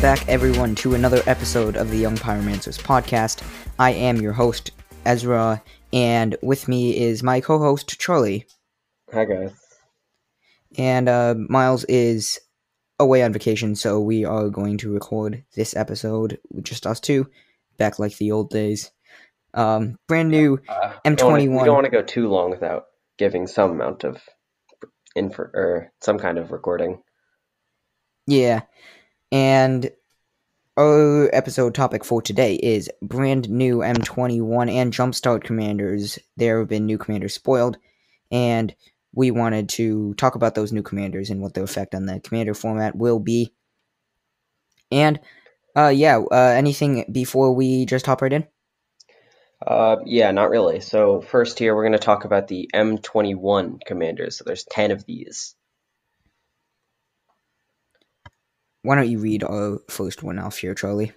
Welcome back, everyone, to another episode of the Young Pyromancers podcast. I am your host, Ezra, and with me is my co host, Charlie. Hi, guys. And uh, Miles is away on vacation, so we are going to record this episode with just us two, back like the old days. Um, brand new Uh, M21. We don't want to go too long without giving some amount of info or some kind of recording. Yeah. And our episode topic for today is brand new M21 and Jumpstart commanders. There have been new commanders spoiled, and we wanted to talk about those new commanders and what their effect on the commander format will be. And, uh, yeah, uh, anything before we just hop right in? Uh, yeah, not really. So first here, we're going to talk about the M21 commanders. So there's 10 of these. Why don't you read our first one off here, Charlie?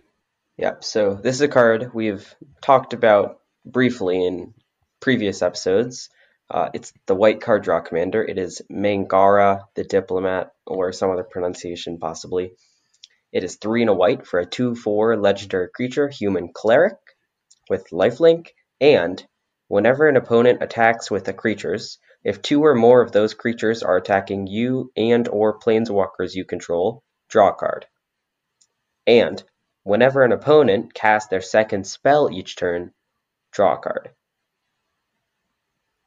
Yep. So this is a card we've talked about briefly in previous episodes. Uh, it's the white card draw commander. It is Mangara the Diplomat, or some other pronunciation possibly. It is three and a white for a 2 4 legendary creature, human cleric, with lifelink. And whenever an opponent attacks with the creatures, if two or more of those creatures are attacking you and or planeswalkers you control, draw a card. And whenever an opponent casts their second spell each turn, draw a card.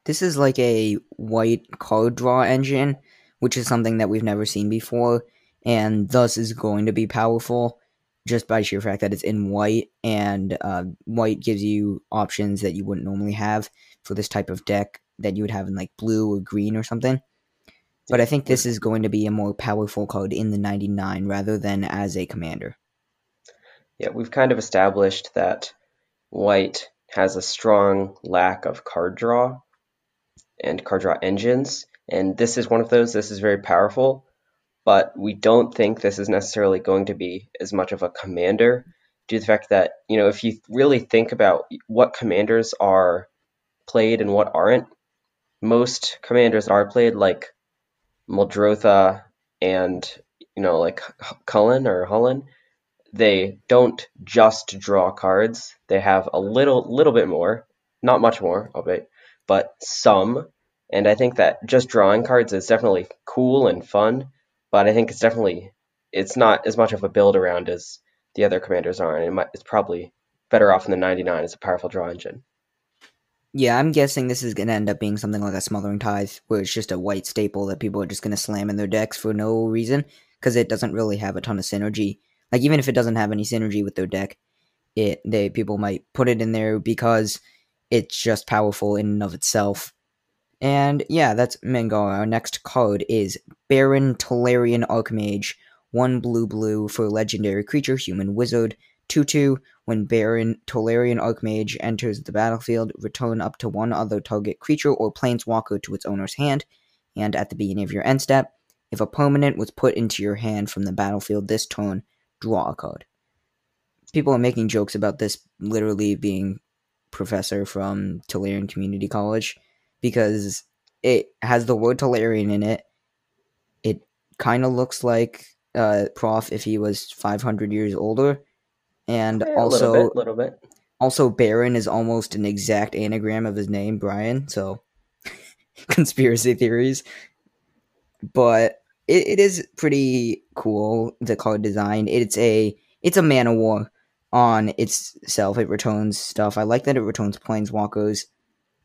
This is like a white card draw engine, which is something that we've never seen before, and thus is going to be powerful just by sheer fact that it's in white, and uh, white gives you options that you wouldn't normally have for this type of deck that you would have in like blue or green or something. But I think this is going to be a more powerful card in the 99 rather than as a commander. Yeah, we've kind of established that white has a strong lack of card draw and card draw engines, and this is one of those. This is very powerful, but we don't think this is necessarily going to be as much of a commander due to the fact that, you know, if you really think about what commanders are played and what aren't, most commanders are played like Muldrotha and, you know, like Cullen or Hullen they don't just draw cards. They have a little little bit more, not much more of it, but some. And I think that just drawing cards is definitely cool and fun, but I think it's definitely it's not as much of a build around as the other commanders are, and it might, it's probably better off in the 99 as a powerful draw engine. Yeah, I'm guessing this is going to end up being something like a Smothering Tithe, where it's just a white staple that people are just going to slam in their decks for no reason, because it doesn't really have a ton of synergy like even if it doesn't have any synergy with their deck, it they people might put it in there because it's just powerful in and of itself. And yeah, that's Mangara. Our next card is Barrin Tolarian Archmage. One blue blue for legendary creature, human wizard. 2 2. When Barrin Tolarian Archmage enters the battlefield, return up to one other target creature or planeswalker to its owner's hand. And at the beginning of your end step, if a permanent was put into your hand from the battlefield this turn, draw a card. People are making jokes about this literally being professor from Tolarian Community College because it has the word Tolarian in it. It kind of looks like uh, Prof if he was 500 years older. And Yeah, also, a little bit, little bit. also Barrin is almost an exact anagram of his name, Brian. So, conspiracy theories. But it, it is pretty cool the card design. It's a it's a Man-o'-War on itself. It returns stuff. I like that it returns planeswalkers,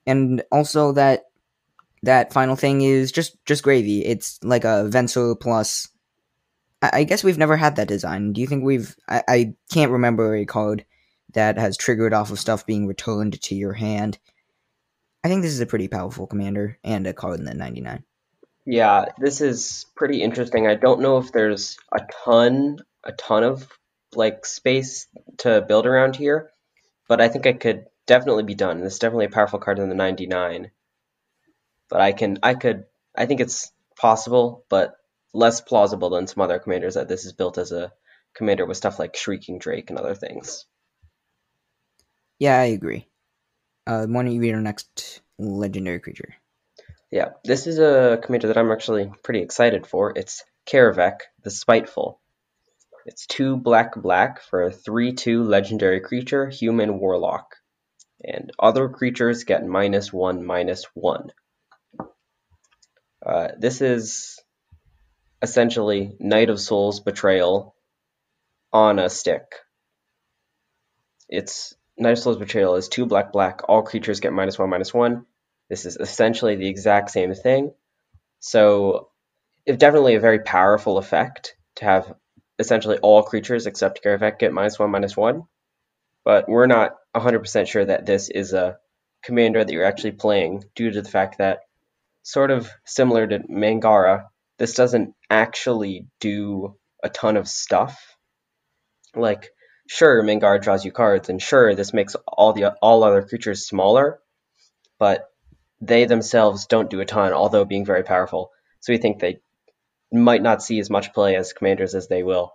and also that that final thing is just just gravy. It's like a Venser plus. I, I guess we've never had that design. Do you think we've? I, I can't remember a card that has triggered off of stuff being returned to your hand. I think this is a pretty powerful commander and a card in the ninety nine. Yeah, this is pretty interesting. I don't know if there's a ton, a ton of like space to build around here, but I think it could definitely be done. This is definitely a powerful card in the 99. But I can, I could, I think it's possible, but less plausible than some other commanders that this is built as a commander with stuff like Shrieking Drake and other things. Yeah, I agree. Uh, why don't you read our next legendary creature? Yeah, this is a commander that I'm actually pretty excited for. It's Kaervek the Spiteful. It's two black black for a 3 2 legendary creature, human warlock. And other creatures get minus 1 minus 1. Uh, this is essentially Night of Souls' Betrayal on a stick. It's Night of Souls' Betrayal is two black black. All creatures get minus one minus one. This is essentially the exact same thing. So it's definitely a very powerful effect to have essentially all creatures except Kaervek get minus one minus one. But we're not 100% sure that this is a commander that you're actually playing due to the fact that, sort of similar to Mangara, this doesn't actually do a ton of stuff. Like, sure, Mangara draws you cards, and sure, this makes all the all other creatures smaller, but they themselves don't do a ton, although being very powerful. So we think they might not see as much play as commanders as they will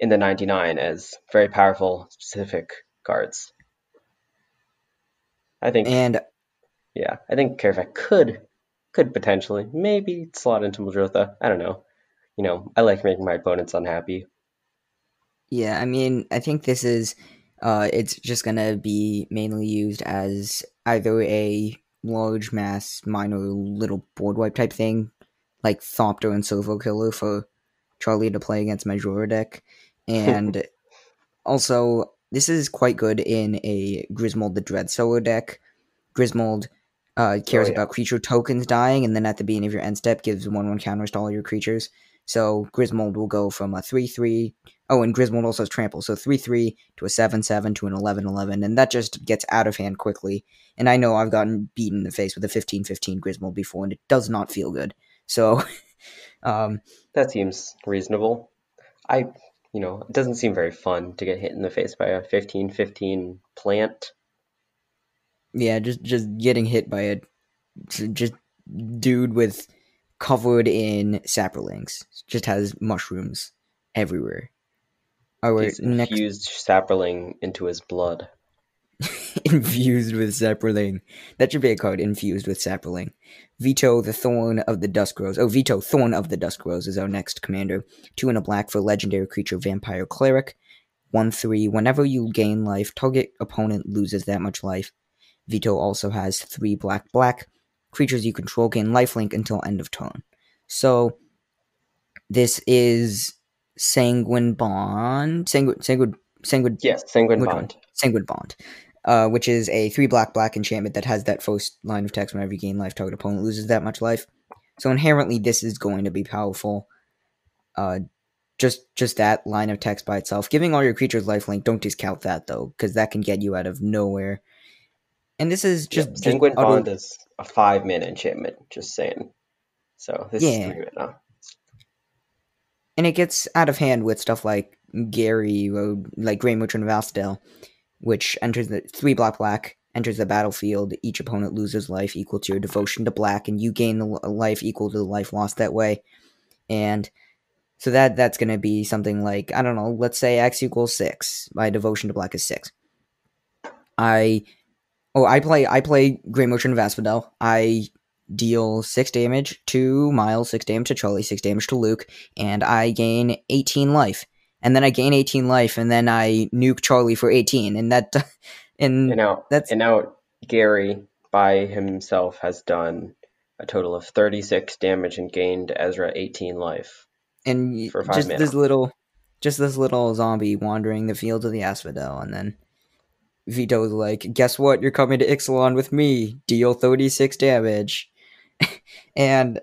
in the 99 as very powerful specific cards. I think And yeah, I think Kaervek could could potentially maybe slot into Muldrotha. I don't know. You know, I like making my opponents unhappy. yeah, I mean, I think this is uh it's just gonna be mainly used as either a large mass minor little board wipe type thing, like Thopter and Silvo Killer for Charlie to play against my Jhoira deck. And also this is quite good in a Grismold the Dreadsower deck. Grismold uh, cares Oh, yeah. about creature tokens dying, and then at the beginning of your end step gives one one counters to all your creatures. So Grismold will go from a three three. Oh, and Grismold also has trample, so three three to a seven seven to an 11-11, and that just gets out of hand quickly. And I know I've gotten beaten in the face with a 15-15 Grismold before, and it does not feel good. So, um, That seems reasonable. I, you know, it doesn't seem very fun to get hit in the face by a 15-15 plant. Yeah, just just getting hit by a just dude with covered in saplings, just has mushrooms everywhere. Oh, our He's next infused sapperling into his blood. infused with sapling. That should be a card. Infused with sapling. Vito the Thorn of the Dusk Rose. Oh, Vito Thorn of the Dusk Rose is our next commander. Two and a black for legendary creature Vampire Cleric. One three. Whenever you gain life, target opponent loses that much life. Vito also has three black black. Creatures you control gain lifelink until end of turn. So this is Sanguine Bond. Sanguine Sanguine Sanguine Yes, Sanguine Which one? Bond. Sanguine Bond, uh, which is a three black black enchantment that has that first line of text whenever you gain life, target opponent loses that much life. So inherently, this is going to be powerful. Uh, just just that line of text by itself, giving all your creatures lifelink. Don't discount that though, because that can get you out of nowhere. And this is just, Yep, just Sanguine utter- Bond is a five mana enchantment, just saying. So this Yeah. is three mana. and it gets out of hand with stuff like Gary or like Gray Merchant of Asphodel, which enters the three black black enters the battlefield. Each opponent loses life equal to your devotion to black, and you gain the life equal to the life lost that way. And so that that's gonna be something like I don't know. Let's say X equals six. My devotion to black is six. I oh I play I play Great of Asphodel. I deal six damage to Miles, six damage to Charlie, six damage to Luke, and I gain 18 life. And then I gain 18 life, and then I nuke Charlie for 18, and that, and And now, that's and now Gary by himself has done a total of 36 damage and gained Ezra 18 life. and for five just this little, just this little zombie wandering the fields of the Asphodel, and then Vito's like, "Guess what? You're coming to Ixalan with me. Deal 36 damage." and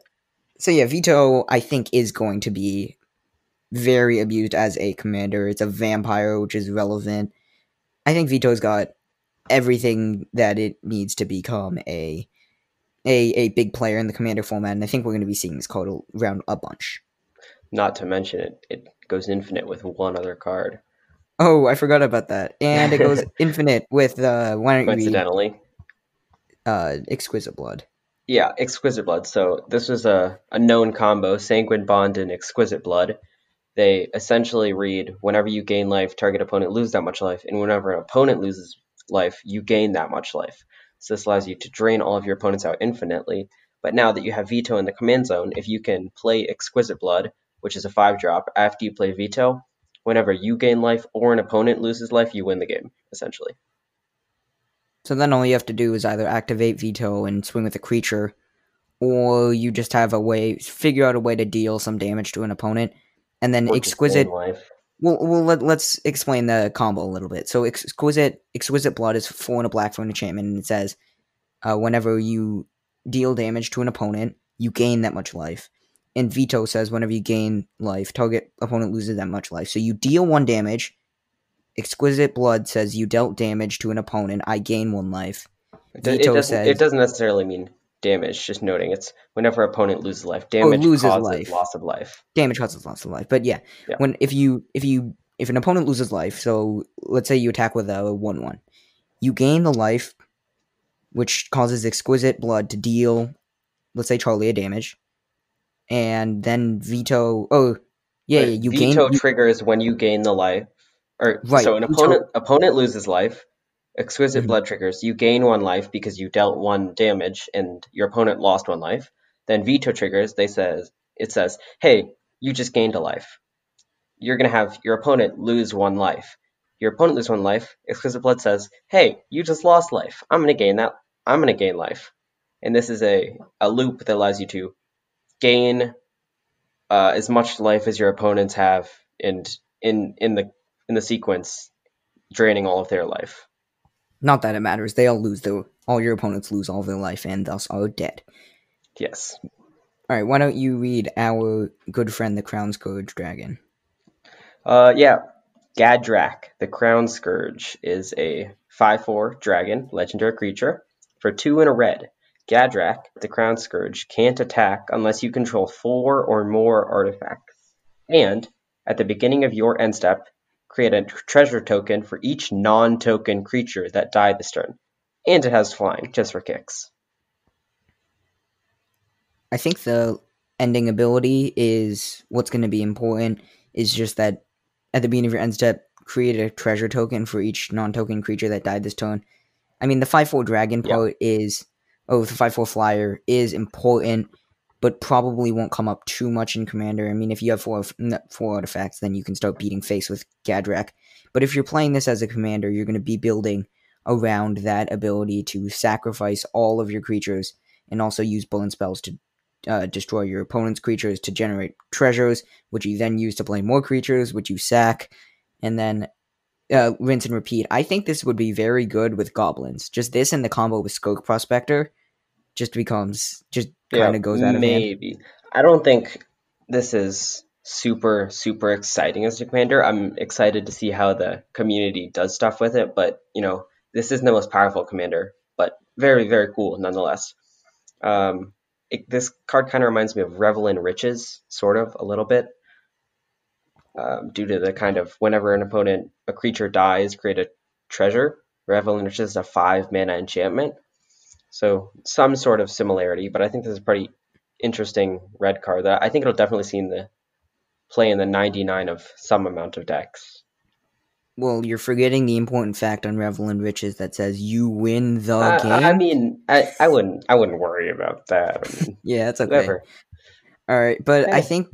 so yeah, Vito I think is going to be very abused as a commander. It's a vampire, which is relevant. I think Vito's got everything that it needs to become a a a big player in the commander format, and I think we're going to be seeing this card around a bunch. Not to mention it, it goes infinite with one other card. Oh, I forgot about that. And it goes infinite with uh why don't Coincidentally, uh Exquisite Blood. yeah, Exquisite Blood. So this was a, a known combo: Sanguine Bond and Exquisite Blood. They essentially read whenever you gain life, target opponent lose that much life, and whenever an opponent loses life, you gain that much life. So this allows you to drain all of your opponents out infinitely. But now that you have Vito in the command zone, if you can play Exquisite Blood, which is a five drop, after you play Vito, whenever you gain life or an opponent loses life, you win the game, essentially. So then all you have to do is either activate Vito and swing with a creature, or you just have a way, figure out a way to deal some damage to an opponent, and then Or exquisite. life. Well, well let, let's explain the combo a little bit. So exquisite, exquisite blood is four and a black for an enchantment, and it says, uh, whenever you deal damage to an opponent, you gain that much life. And Vito says whenever you gain life, target opponent loses that much life. So you deal one damage. Exquisite blood says you dealt damage to an opponent. I gain one life. It, it Vito doesn't, says- it doesn't necessarily mean damage, just noting it's whenever opponent loses life. Oh, damage Oh, loses causes life. loss of life. damage causes loss of life. But yeah, Yeah. when if you if you if an opponent loses life, so let's say you attack with a one one, you gain the life, which causes exquisite blood to deal, let's say Charlie a damage, and then Vito. Oh, yeah, Right, yeah you Vito gain. triggers when you gain the life. Or Right, so an Vito- opponent opponent loses life. Exquisite Mhm. blood triggers. You gain one life because you dealt one damage and your opponent lost one life. Then Vito triggers. They says it says, "Hey, you just gained a life. You're gonna have your opponent lose one life. Your opponent lose one life. Exquisite blood says, "Hey, you just lost life. I'm gonna gain that. I'm gonna gain life." And this is a a loop that allows you to gain uh, as much life as your opponents have, and in in the in the sequence, draining all of their life. Not that it matters. They all lose their. All your opponents lose all their life and thus are dead. Yes. All right, why don't you read our good friend the Crown Scourge Dragon? Uh, yeah. Gadrak, the Crown Scourge, is a 5 4 dragon, legendary creature, for 2 and a red. Gadrak, the Crown Scourge, can't attack unless you control 4 or more artifacts. And, at the beginning of your end step, create a treasure token for each non token creature that died this turn. And it has flying, just for kicks. I think the ending ability is what's going to be important. Is just that at the beginning of your end step, create a treasure token for each non-token creature that died this turn. I mean, the five four dragon Yeah. part is oh, the five four flyer is important, but probably won't come up too much in commander. I mean, if you have four four artifacts, then you can start beating face with Gadrak. But if you're playing this as a commander, you're going to be building around that ability to sacrifice all of your creatures and also use burn spells to uh, destroy your opponent's creatures to generate treasures, which you then use to play more creatures, which you sack, and then uh, rinse and repeat. I think this would be very good with goblins. Just this and the combo with Skirk Prospector just becomes just kind of goes out of hand. maybe. I don't think this is super super exciting as a commander. I'm excited to see how the community does stuff with it, but you know, this isn't the most powerful commander, but very very cool nonetheless. Um, it, this card kind of reminds me of Revel in Riches, sort of a little bit, um, due to the kind of whenever an opponent a creature dies, create a treasure. Revel in Riches is a five mana enchantment. So some sort of similarity, but I think this is a pretty interesting red card that I think it'll definitely see in the play in the 99 of some amount of decks. Well, you're forgetting the important fact on Revel in Riches that says you win the I, game. I mean, I, I wouldn't I wouldn't worry about that. I mean, yeah, that's okay. whatever. All right, but I think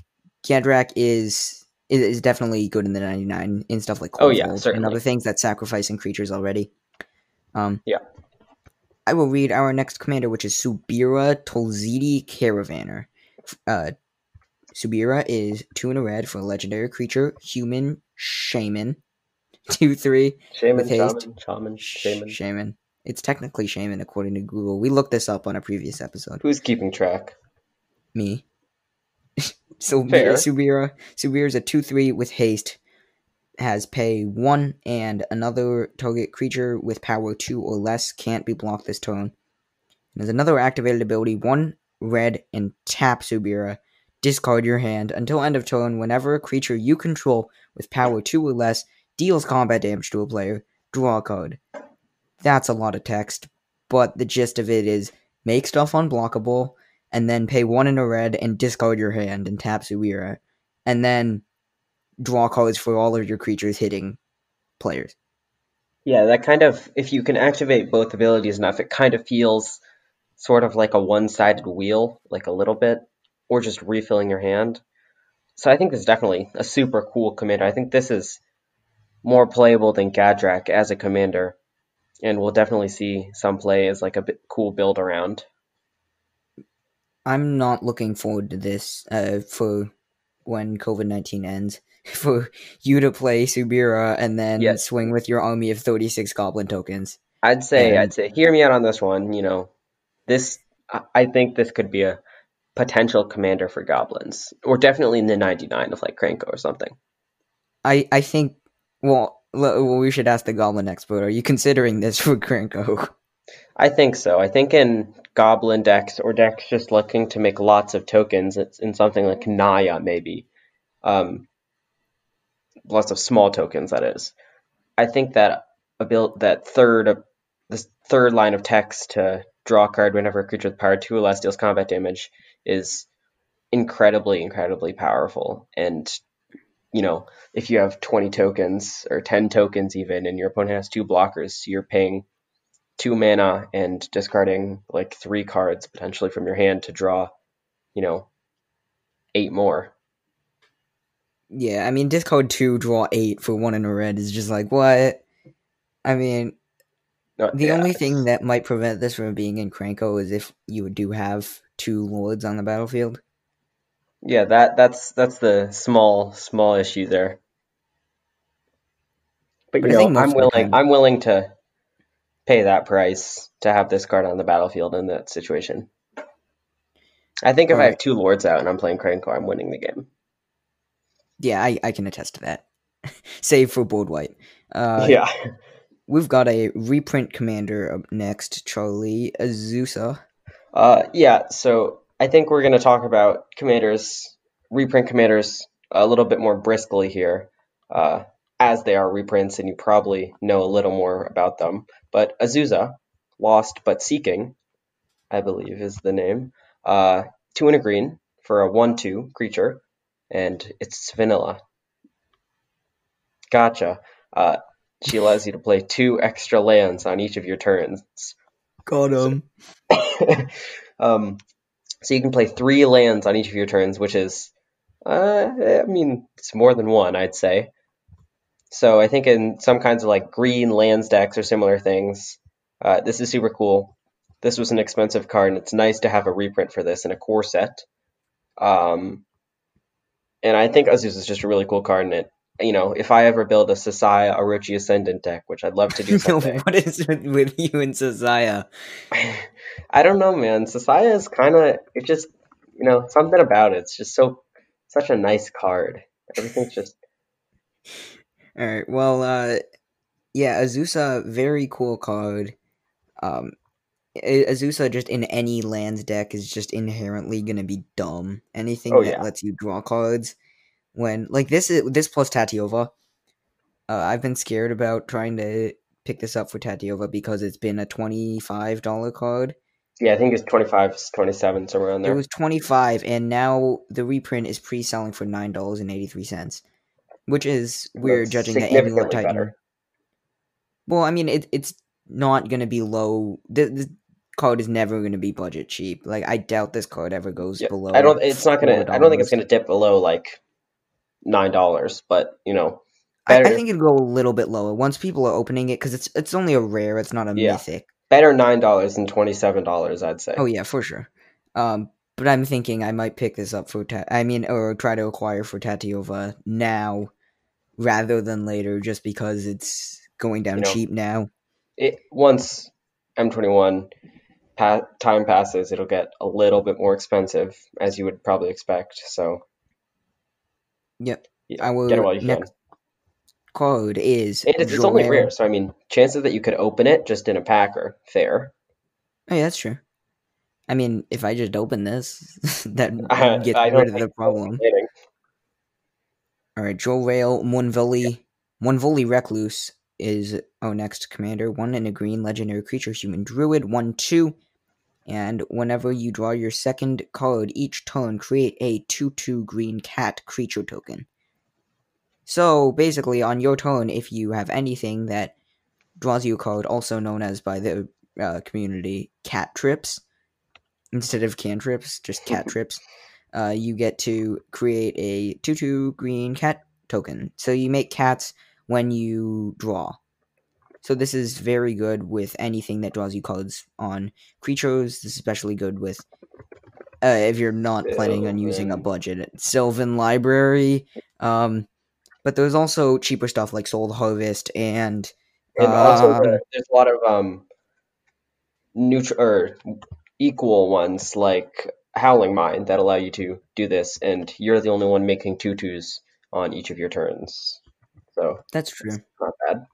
Gadrak is is is definitely good in the 99 in stuff like Oh, yeah, and other things that sacrificing creatures already. Um, Yeah. I will read our next commander, which is Subira Tulzidi Caravanner. Uh, Subira is two in a red for a legendary creature, human shaman, two three Shaman, With haste. shaman, shaman, shaman. shaman. It's technically shaman according to Google. We looked this up on a previous episode. Who's keeping track? Me. so Fair. Subira Subira is a two three with haste, has pay one, and another target creature with power two or less can't be blocked this turn. And there's another activated ability, one red and tap Subira. Discard your hand until end of turn. Whenever a creature you control with power two or less deals combat damage to a player, draw a card. That's a lot of text, but the gist of it is make stuff unblockable, and then pay one in a red and discard your hand and tap Subira, and then draw cards for all of your creatures hitting players. Yeah, that kind of if you can activate both abilities enough, it kind of feels sort of like a one-sided wheel, like a little bit, or just refilling your hand. so I think this is definitely a super cool commander. I think this is more playable than Gadrak as a commander, and we'll definitely see some play as like a cool build around. I'm not looking forward to this uh, for when COVID nineteen ends. For you to play Subira and then Yes. swing with your army of thirty six goblin tokens. I'd say, And- I'd say, hear me out on this one. You know, this I- think this could be a potential commander for goblins, or definitely in the 99 of like Krenko or something. I I think well, we should ask the goblin expert. Are you considering this for Krenko? I think so. I think in goblin decks or decks just looking to make lots of tokens, it's in something like Naya maybe, um, lots of small tokens. That is, I think that a build that third this third line of text to draw a card whenever a creature with power two or less deals combat damage is incredibly, incredibly powerful. And you know, if you have 20 tokens or 10 tokens even, and your opponent has two blockers, you're paying two mana and discarding like three cards potentially from your hand to draw, you know, eight more. Yeah, I mean discard two, draw eight for one in a red is just like what? I mean, No, the only thing that might prevent this from being in Krenko is if you do have two lords on the battlefield. yeah, that that's that's the small small issue there. But you I know, I'm willing I'm willing to pay that price to have this card on the battlefield in that situation. I think if I have two lords out and I'm playing Krenko, I'm winning the game. Yeah, I, I can attest to that. Save for board white. Uh, yeah. We've got a reprint commander up next, Charlie Azusa. Uh, yeah, so I think we're going to talk about commanders, reprint commanders, a little bit more briskly here, uh, as they are reprints, and you probably know a little more about them. But Azusa, Lost But Seeking, I believe is the name, uh, two and a green for a 1 2 creature, and it's vanilla. Gotcha. Uh, she allows you to play two extra lands on each of your turns. Got him. um, so you can play three lands on each of your turns, which is, uh, I mean, it's more than one, I'd say. So I think in some kinds of like green lands decks or similar things, uh, this is super cool. This was an expensive card, and it's nice to have a reprint for this in a core set. Um, and I think Azus is just a really cool card, and it, you know, if I ever build a Sasaya Orochi Ascendant deck, which I'd love to do someday. what is with, with you and Sasaya? I don't know, man. Sasaya is kind of it's just you know something about it. It's just so such a nice card. Everything's just All right. Well, uh, yeah, Azusa, very cool card. Um, Azusa just in any lands deck is just inherently gonna be dumb. Anything Oh, that yeah. lets you draw cards when like this is this plus Tatyova. Uh, I've been scared about trying to pick this up for Tatyova because it's been a twenty five dollar card. yeah. I think it's 25, 27, somewhere around there. It was twenty five, and now the reprint is pre selling for nine dollars and eighty three cents, which is we're That's judging the Amulet Titan. better. Well, I mean, it, it's not going to be low. The, card is never going to be budget cheap. Like, I doubt this card ever goes Yeah, below. I don't. It's not gonna. I don't think it's gonna dip below like nine dollars. But you know, I, I think it'll go a little bit lower once people are opening it because it's it's only a rare. It's not a Yeah. mythic. better nine dollars than twenty seven dollars. I'd say. Oh yeah, for sure. Um, but I'm thinking I might pick this up for. Ta- I mean, or try to acquire for Tatyova now rather than later, just because it's going down You know, cheap now. it, once M21 pa- time passes, it'll get a little bit more expensive, as you would probably expect. So, Yep. yeah, I will get it while you can. next card is And it's, it's only rare, so I mean, chances that you could open it just in a pack are fair. Oh, yeah, that's true. I mean, if I just open this, that I, gets I rid of the problem. kidding. All right, Joel Rail, Mwonvuli, Mwonvuli Recluse is our next commander. One in a green legendary creature, human druid, one two. And whenever you draw your second card each turn, create a 2 2 green cat creature token. So basically, on your turn, if you have anything that draws you a card, also known as by the uh, community cat trips, instead of cantrips, just cat trips, uh, you get to create a 2 2 green cat token. So you make cats when you draw. So this is very good with anything that draws you cards on creatures. This is especially good with uh, if you're not planning on using a budget. Sylvan Library. Um, but there's also cheaper stuff like Soul Harvest and And also, um, the, there's a lot of um, neutral or equal ones like Howling Mine that allow you to do this, and you're the only one making tutus on each of your turns. So that's true. not bad.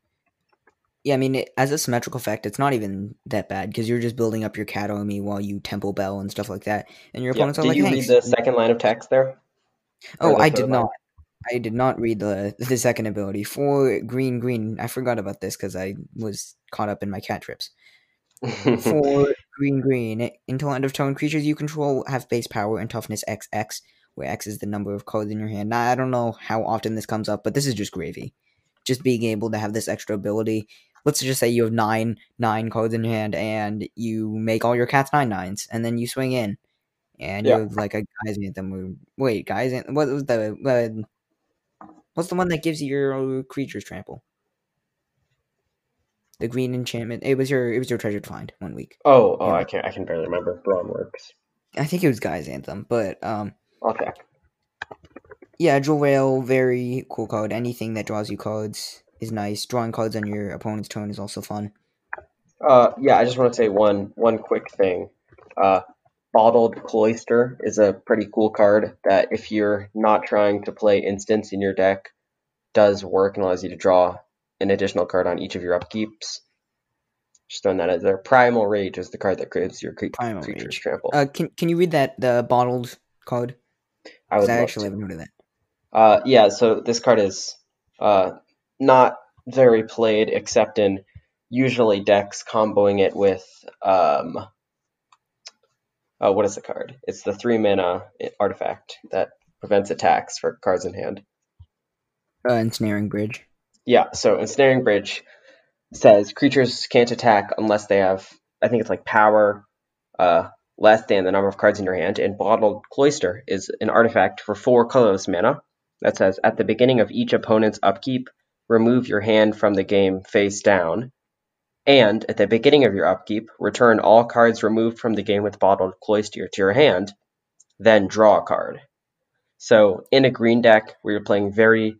Yeah, I mean, it, as a symmetrical effect, it's not even that bad because you're just building up your cat army while you Temple Bell and stuff like that, and your Yeah. opponents are Did like, you read the second line of text there? oh, I did line? not. I did not read the the second ability for green green. I forgot about this because I was caught up in my cat trips. For green green, until end of turn, creatures you control have base power and toughness XX, where X is the number of cards in your hand. Now, I don't know how often this comes up, but this is just gravy. Just being able to have this extra ability. Let's just say you have nine nine cards in your hand, and you make all your cats nine nines, and then you swing in, and Yeah. you're like a Gaea's Anthem. Wait, guys, anthem. What was the uh, what's the one that gives you your creatures trample? The green enchantment. It was your it was your treasured find one week. oh, oh, Yeah. I can't. I can barely remember. Brawn works. I think it was Gaea's Anthem, but um, I'll yeah, Jolrael, very cool card. Anything that draws you cards is nice. Drawing cards on your opponent's turn is also fun. Uh, yeah, I just want to say one one quick thing. Uh, Bottled Cloister is a pretty cool card that if you're not trying to play instants in your deck, does work and allows you to draw an additional card on each of your upkeeps. Just throwing that out there. Primal Rage is the card that gives your cre- Primal creatures Rage. trample. Uh, can can you read that the bottled card? I would I, actually to. haven't heard of that. Uh, yeah, so this card is uh, not very played except in usually decks comboing it with um, uh, what is the card? It's the three mana artifact that prevents attacks for cards in hand. Uh, ensnaring bridge. Yeah, so ensnaring bridge says creatures can't attack unless they have I think it's like power uh, less than the number of cards in your hand. And bottled cloister is an artifact for four colorless mana that says at the beginning of each opponent's upkeep, remove your hand from the game face down. And at the beginning of your upkeep, return all cards removed from the game with bottled cloister to your hand, then draw a card. So in a green deck where you're playing very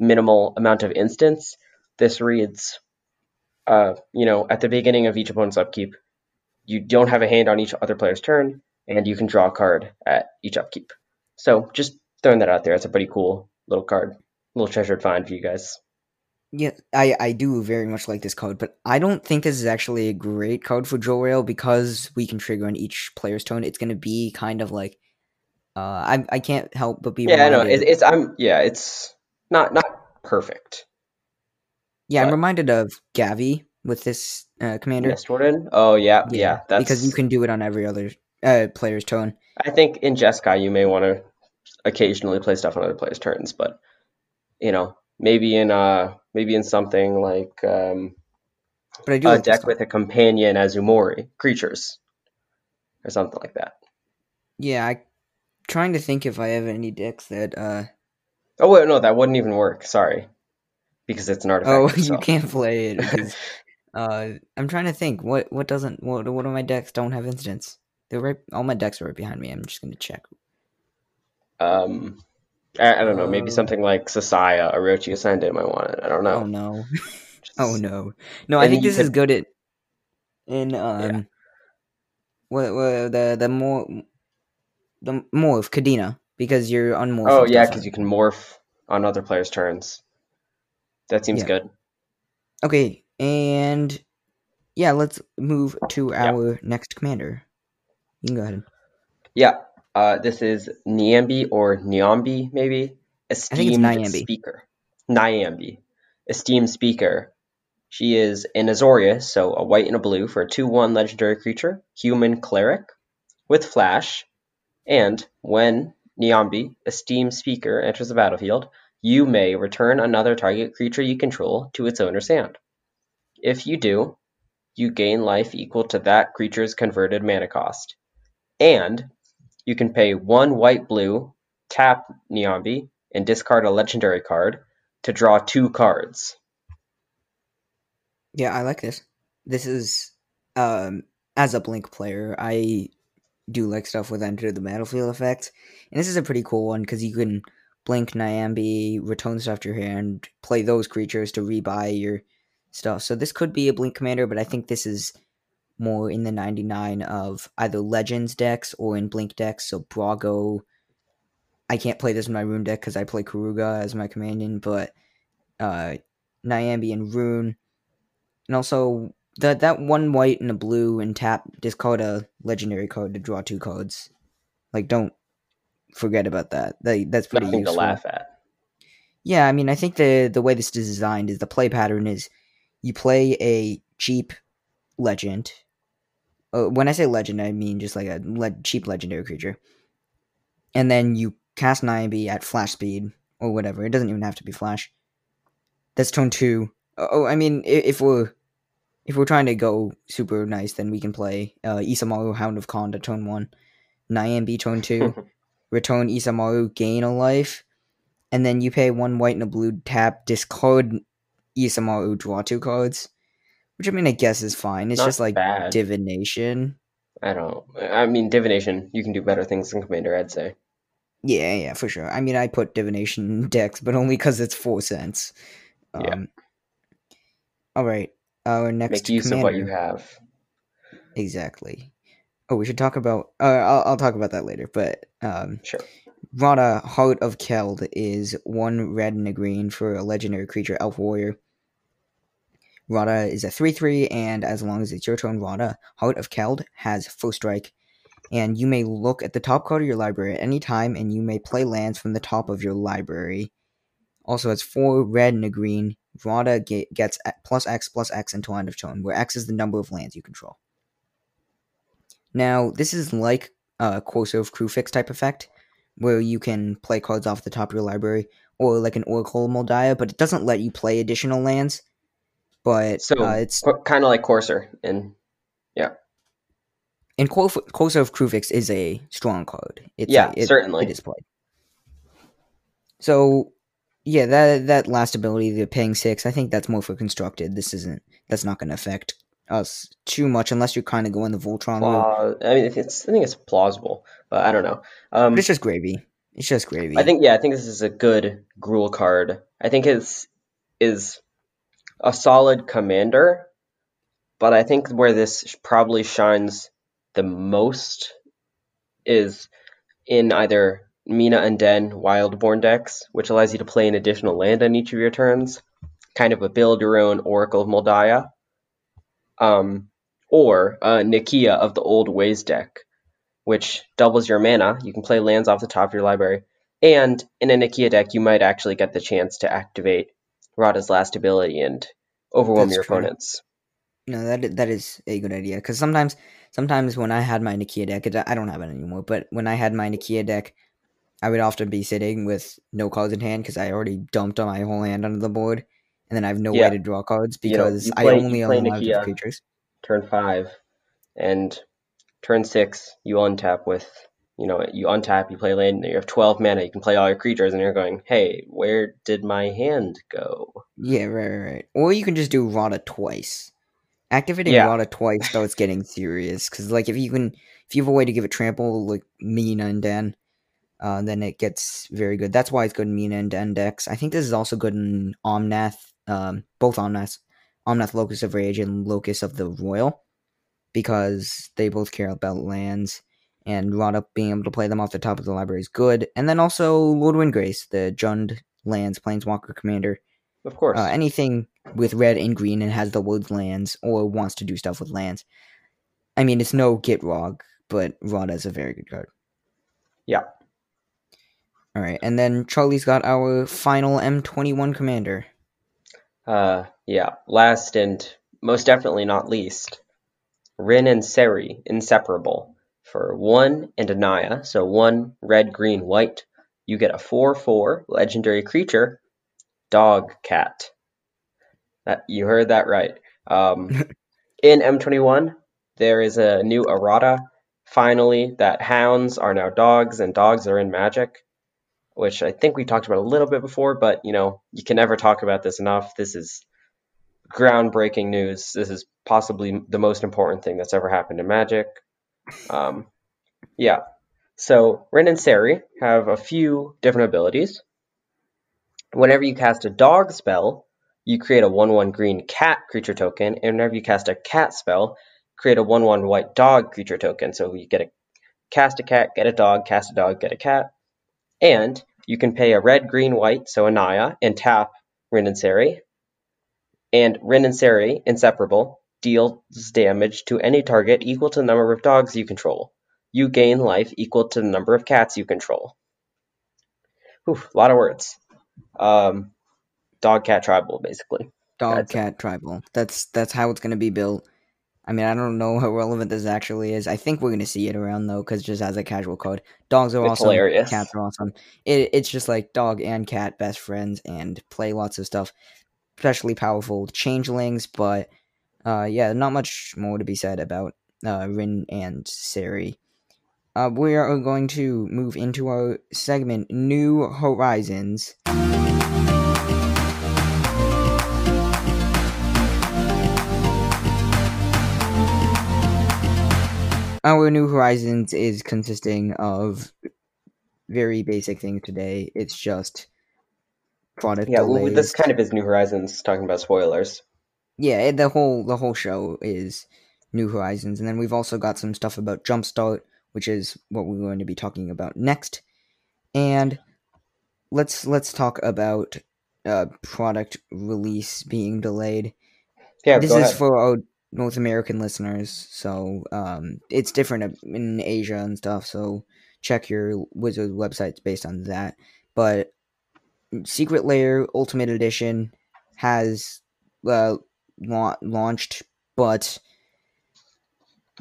minimal amount of instants, this reads, uh, you know, at the beginning of each opponent's upkeep, you don't have a hand on each other player's turn, and you can draw a card at each upkeep. So just throwing that out there. It's a pretty cool little card, little treasured find for you guys. Yeah, I, I do very much like this code, but I don't think this is actually a great code for Jolrael because we can trigger on each player's turn. It's gonna be kind of like uh I I can't help but be Yeah, I know. It, it's I'm yeah, it's not not perfect. yeah, I'm reminded of Gavi with this uh, commander. Nest Warden. Oh yeah, yeah. that's because you can do it on every other uh, player's turn. I think in Jeskai you may want to occasionally play stuff on other players' turns, but you know, maybe in uh maybe in something like um, But I do a like deck with a companion Azumori creatures or something like that. Yeah, I trying to think if I have any decks that uh Oh wait, no, that wouldn't even work. Sorry, because it's an artifact. oh you can't play it because uh I'm trying to think what what doesn't what what of my decks don't have instants. They're right all my decks are right behind me. I'm just gonna check. Um, I, I don't know. Maybe Uh, something like Sasaya, Orochi Ascendant might want it. I don't know. Oh no. Just- Oh no. No, I think this is good at in um what, what the the more the morph Kadena because you're unmorph. Oh yeah, because you can morph on other players' turns. That seems Yeah. good. Okay, and yeah, let's move to our next commander. You can go ahead. Yeah. Uh, this is Niambi or Niambi, maybe. Esteemed Nyambi. speaker. Nyambi. Esteemed speaker. She is an Azorius, so a white and a blue for a 2 1 legendary creature, human cleric, with flash. And when Niambi, esteemed speaker, enters the battlefield, you may return another target creature you control to its owner's hand. If you do, you gain life equal to that creature's converted mana cost. And you can pay one white blue, tap Niambi, and discard a legendary card to draw two cards. Yeah, I like this. This is um as a blink player, I do like stuff with enter the battlefield effect. And this is a pretty cool one because you can blink Niambi, return stuff to your hand, play those creatures to rebuy your stuff. So this could be a blink commander, but I think this is more in the 99 of either legends decks or in blink decks. So Brago. I can't play this in my rune deck because I play Keruga as my companion, but uh, Niambi and Rune. And also that that one white and a blue and tap discard a legendary card to draw two cards. Like don't forget about that. that that's pretty Nothing useful. to laugh at. Yeah, I mean, I think the the way this is designed is the play pattern is you play a cheap legend. Uh, when I say legend, I mean just like a le- cheap legendary creature, and then you cast Niambi at flash speed or whatever. It doesn't even have to be flash. That's turn two. Oh, I mean, if we're if we're trying to go super nice, then we can play uh, Isamaru Hound of to turn one, Niambi turn two, return Isamaru, gain a life, and then you pay one white and a blue tap, discard Isamaru, draw two cards. Which I mean, I guess is fine. It's Not just like bad. divination. I don't. I mean, divination. You can do better things than commander. I'd say. Yeah, yeah, for sure. I mean, I put divination in decks, but only because it's four cents. Um, Yeah. All right. Our next Make use commander. of what you have. Exactly. Oh, we should talk about. Uh, I'll, I'll talk about that later. But um, Sure. Radha Heart of Keld is one red and a green for a legendary creature, Elf Warrior. Radha is a 3 3, and as long as it's your turn, Radha, Heart of Keld has first strike. And you may look at the top card of your library at any time, and you may play lands from the top of your library. Also, it's 4 red and a green. Radha ge- gets plus X plus X until end of turn, where X is the number of lands you control. Now, this is like a Courser Crew Fix type effect, where you can play cards off the top of your library, or like an Oracle Mul Daya, but it doesn't let you play additional lands. But So uh, it's kind of like Courser, and yeah. and Cor- Courser of Kruphix is a strong card. It's Yeah, it, certainly. it is played. So yeah, that that last ability, the paying six, I think that's more for constructed. This isn't. That's not going to affect us too much unless you're kind of going the Voltron. I mean, it's, I think it's plausible, but I don't know. Um, But it's just gravy. It's just gravy. I think yeah, I think this is a good Gruul card. I think it's is a solid commander, but I think where this probably shines the most is in either Mina and Denn Wildborn decks, which allows you to play an additional land on each of your turns, kind of a build your own Oracle of Mul Daya, um, or uh, Nikya of the Old Ways deck, which doubles your mana. You can play lands off the top of your library. And in a Nikya deck, you might actually get the chance to activate Radha's last ability and overwhelm That's your true. opponents. No, that that is a good idea because sometimes sometimes when I had my Nikya deck, I don't have it anymore. But when I had my Nikya deck, I would often be sitting with no cards in hand because I already dumped my whole hand onto the board, and then I have no Yeah. way to draw cards You know, because you I play- you only own live creatures. Turn five, and turn six, you untap with, you know, you untap, you play land, you have 12 mana, you can play all your creatures, and you're going, hey, where did my hand go? Yeah, right, right, right. Or you can just do Radha twice. Activating Yeah. Radha twice starts getting serious because, like, if you can, if you have a way to give it trample, like Mina and Denn, uh, then it gets very good. That's why it's good in Mina and decks. I think this is also good in Omnath, um, both Omnaths, Omnath Locus of Rage and Locus of the Roil, because they both care about lands. And Radha being able to play them off the top of the library is good. And then also Lord Windgrace, the Jund lands Planeswalker commander. Of course. Uh, anything with red and green and has the words lands or wants to do stuff with lands. I mean, it's no Gitrog, but Radha is a very good card. Yeah. All right, and then Charlie's got our final M21 commander. Uh, yeah. Last and most definitely not least, Rin and Seri, inseparable. For one and a Naya, so one red, green, white, you get a 4 4 legendary creature, Dog Cat. That, you heard that right. Um, in M21, there is a new errata finally that hounds are now dogs and dogs are in magic, which I think we talked about a little bit before, but you know, you can never talk about this enough. This is groundbreaking news. This is possibly the most important thing that's ever happened in Magic. Um, yeah. So Rin and Seri have a few different abilities. Whenever you cast a dog spell, you create a 1 1 green cat creature token, and whenever you cast a cat spell, create a 1 1 white dog creature token. So you get a cast a cat, get a dog, cast a dog, get a cat. And you can pay a red, green, white, so a Naya, and tap Rin and Seri. And Rin and Seri, inseparable, deals damage to any target equal to the number of dogs you control. You gain life equal to the number of cats you control. Whew, a lot of words. Um, dog cat tribal, basically. Dog That's it. cat tribal. That's that's how it's gonna be built. I mean, I don't know how relevant this actually is. I think we're gonna see it around though, because just as a casual code, dogs are It's awesome. hilarious. Cats are awesome. It, it's just like dog and cat best friends and play lots of stuff. Especially powerful changelings, but uh, yeah, not much more to be said about uh, Rin and Seri. Uh, we are going to move into our segment New Horizons. Our New Horizons is consisting of very basic things today. It's just product Yeah, well, this kind of is New Horizons talking about spoilers. yeah, the whole the whole show is New Horizons, and then we've also got some stuff about Jumpstart, which is what we're going to be talking about next. And let's let's talk about uh, product release being delayed. Yeah, this is ahead. for our North American listeners, so um, it's different in Asia and stuff. So check your Wizard websites based on that. But Secret Lair Ultimate Edition has uh, la- launched, but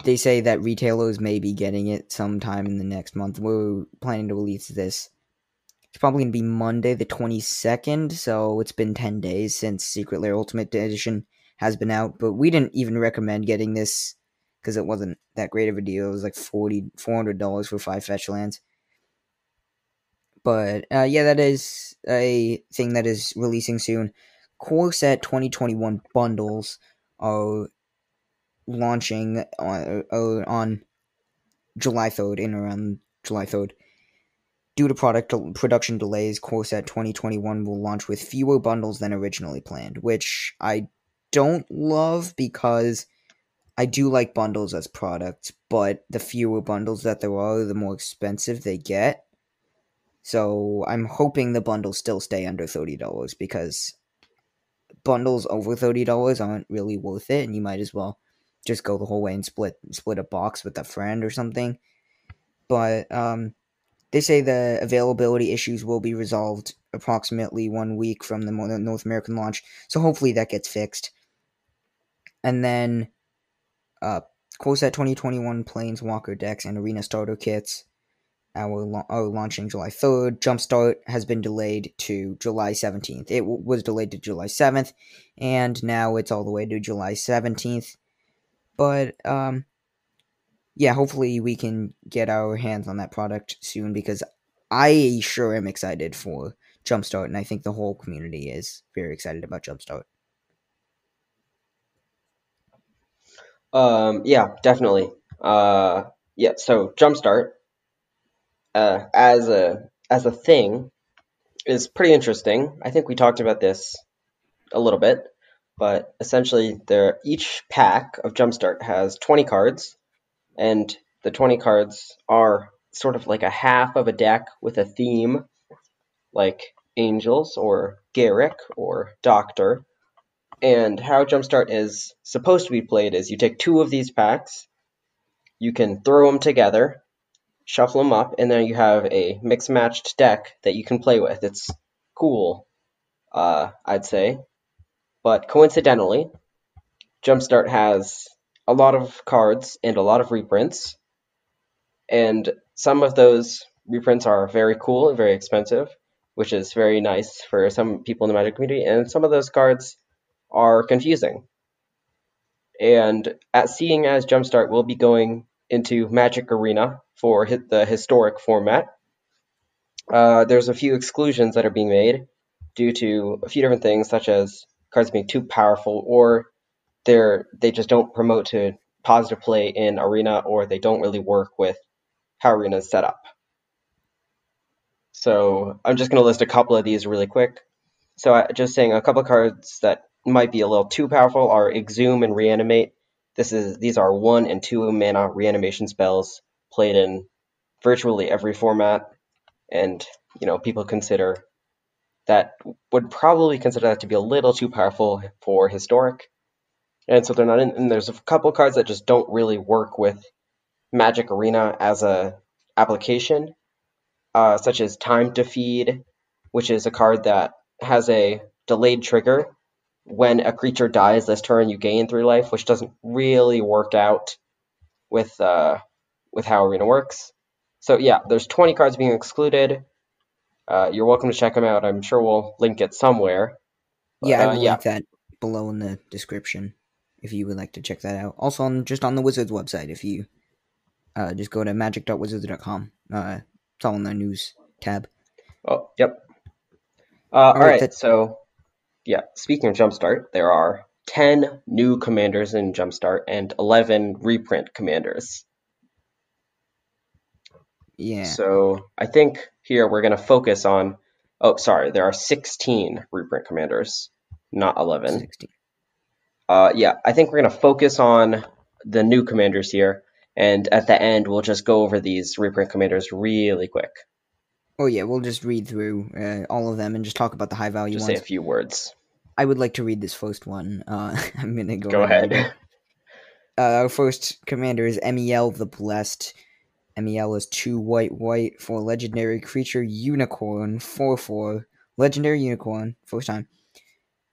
they say that retailers may be getting it sometime in the next month. We're planning to release this. It's probably gonna be Monday the twenty second, so it's been ten days since Secret Lair Ultimate Edition has been out. But we didn't even recommend getting this because it wasn't that great of a deal. It was like 40 dollars for five fetch lands. But uh, yeah, that is a thing that is releasing soon. Core Set 2021 bundles are launching on, uh, on July 3rd, in around July 3rd. Due to product production delays, Core Set 2021 will launch with fewer bundles than originally planned, which I don't love because I do like bundles as products, but the fewer bundles that there are, the more expensive they get. So I'm hoping the bundles still stay under thirty dollars because bundles over thirty dollars aren't really worth it, and you might as well just go the whole way and split split a box with a friend or something. But um, they say the availability issues will be resolved approximately one week from the North American launch, so hopefully that gets fixed. And then, uh, Core Set 2021 Planeswalker decks and Arena Starter kits our, are launching July 3rd. Jumpstart has been delayed to July 17th. It w- was delayed to July 7th, and now it's all the way to July 17th. But, um, yeah, hopefully we can get our hands on that product soon because I sure am excited for Jumpstart, and I think the whole community is very excited about Jumpstart. Um, yeah, definitely. Uh, yeah, so Jumpstart uh, as a as a thing is pretty interesting. I think we talked about this a little bit, but essentially, there each pack of Jumpstart has 20 cards, and the 20 cards are sort of like a half of a deck with a theme, like Angels or Garrick or Doctor. And how Jumpstart is supposed to be played is you take two of these packs, you can throw them together, shuffle them up, and then you have a mix matched deck that you can play with. It's cool, uh, I'd say. But coincidentally, Jumpstart has a lot of cards and a lot of reprints, and some of those reprints are very cool and very expensive, which is very nice for some people in the Magic community, and some of those cards are confusing. And at seeing as Jumpstart will be going into Magic Arena for the historic format. Uh, there's a few exclusions that are being made due to a few different things, such as cards being too powerful, or they're they just don't promote to positive play in Arena, or they don't really work with how Arena is set up. So I'm just going to list a couple of these really quick. So I, just saying a couple of cards that might be a little too powerful are Exhume and Reanimate. This is these are one and two mana reanimation spells played in virtually every format, and you know people consider that would probably consider that to be a little too powerful for historic, and so they're not in. And there's a couple cards that just don't really work with Magic Arena as a application, uh, such as Time to Feed, which is a card that has a delayed trigger when a creature dies this turn, you gain three life, which doesn't really work out with uh, with how Arena works. So yeah, there's 20 cards being excluded. Uh, you're welcome to check them out. I'm sure we'll link it somewhere. But, yeah, I uh, will yeah. link that below in the description if you would like to check that out. Also, on just on the Wizards website, if you uh, just go to magic.wizards.com. Uh, it's all in the news tab. Oh, yep. Uh, all, all right, right so yeah, speaking of Jumpstart, there are 10 new commanders in Jumpstart and 11 reprint commanders. Yeah. So I think here we're going to focus on. Oh, sorry, there are 16 reprint commanders, not 11. 16. Uh, yeah, I think we're going to focus on the new commanders here, and at the end we'll just go over these reprint commanders really quick. Oh yeah, we'll just read through uh, all of them and just talk about the high value just ones. say a few words. I would like to read this first one. Uh, I'm gonna go. Go ahead. Uh, our first commander is Emiel the Blessed. Emiel is two white white for legendary creature unicorn four four legendary unicorn first time.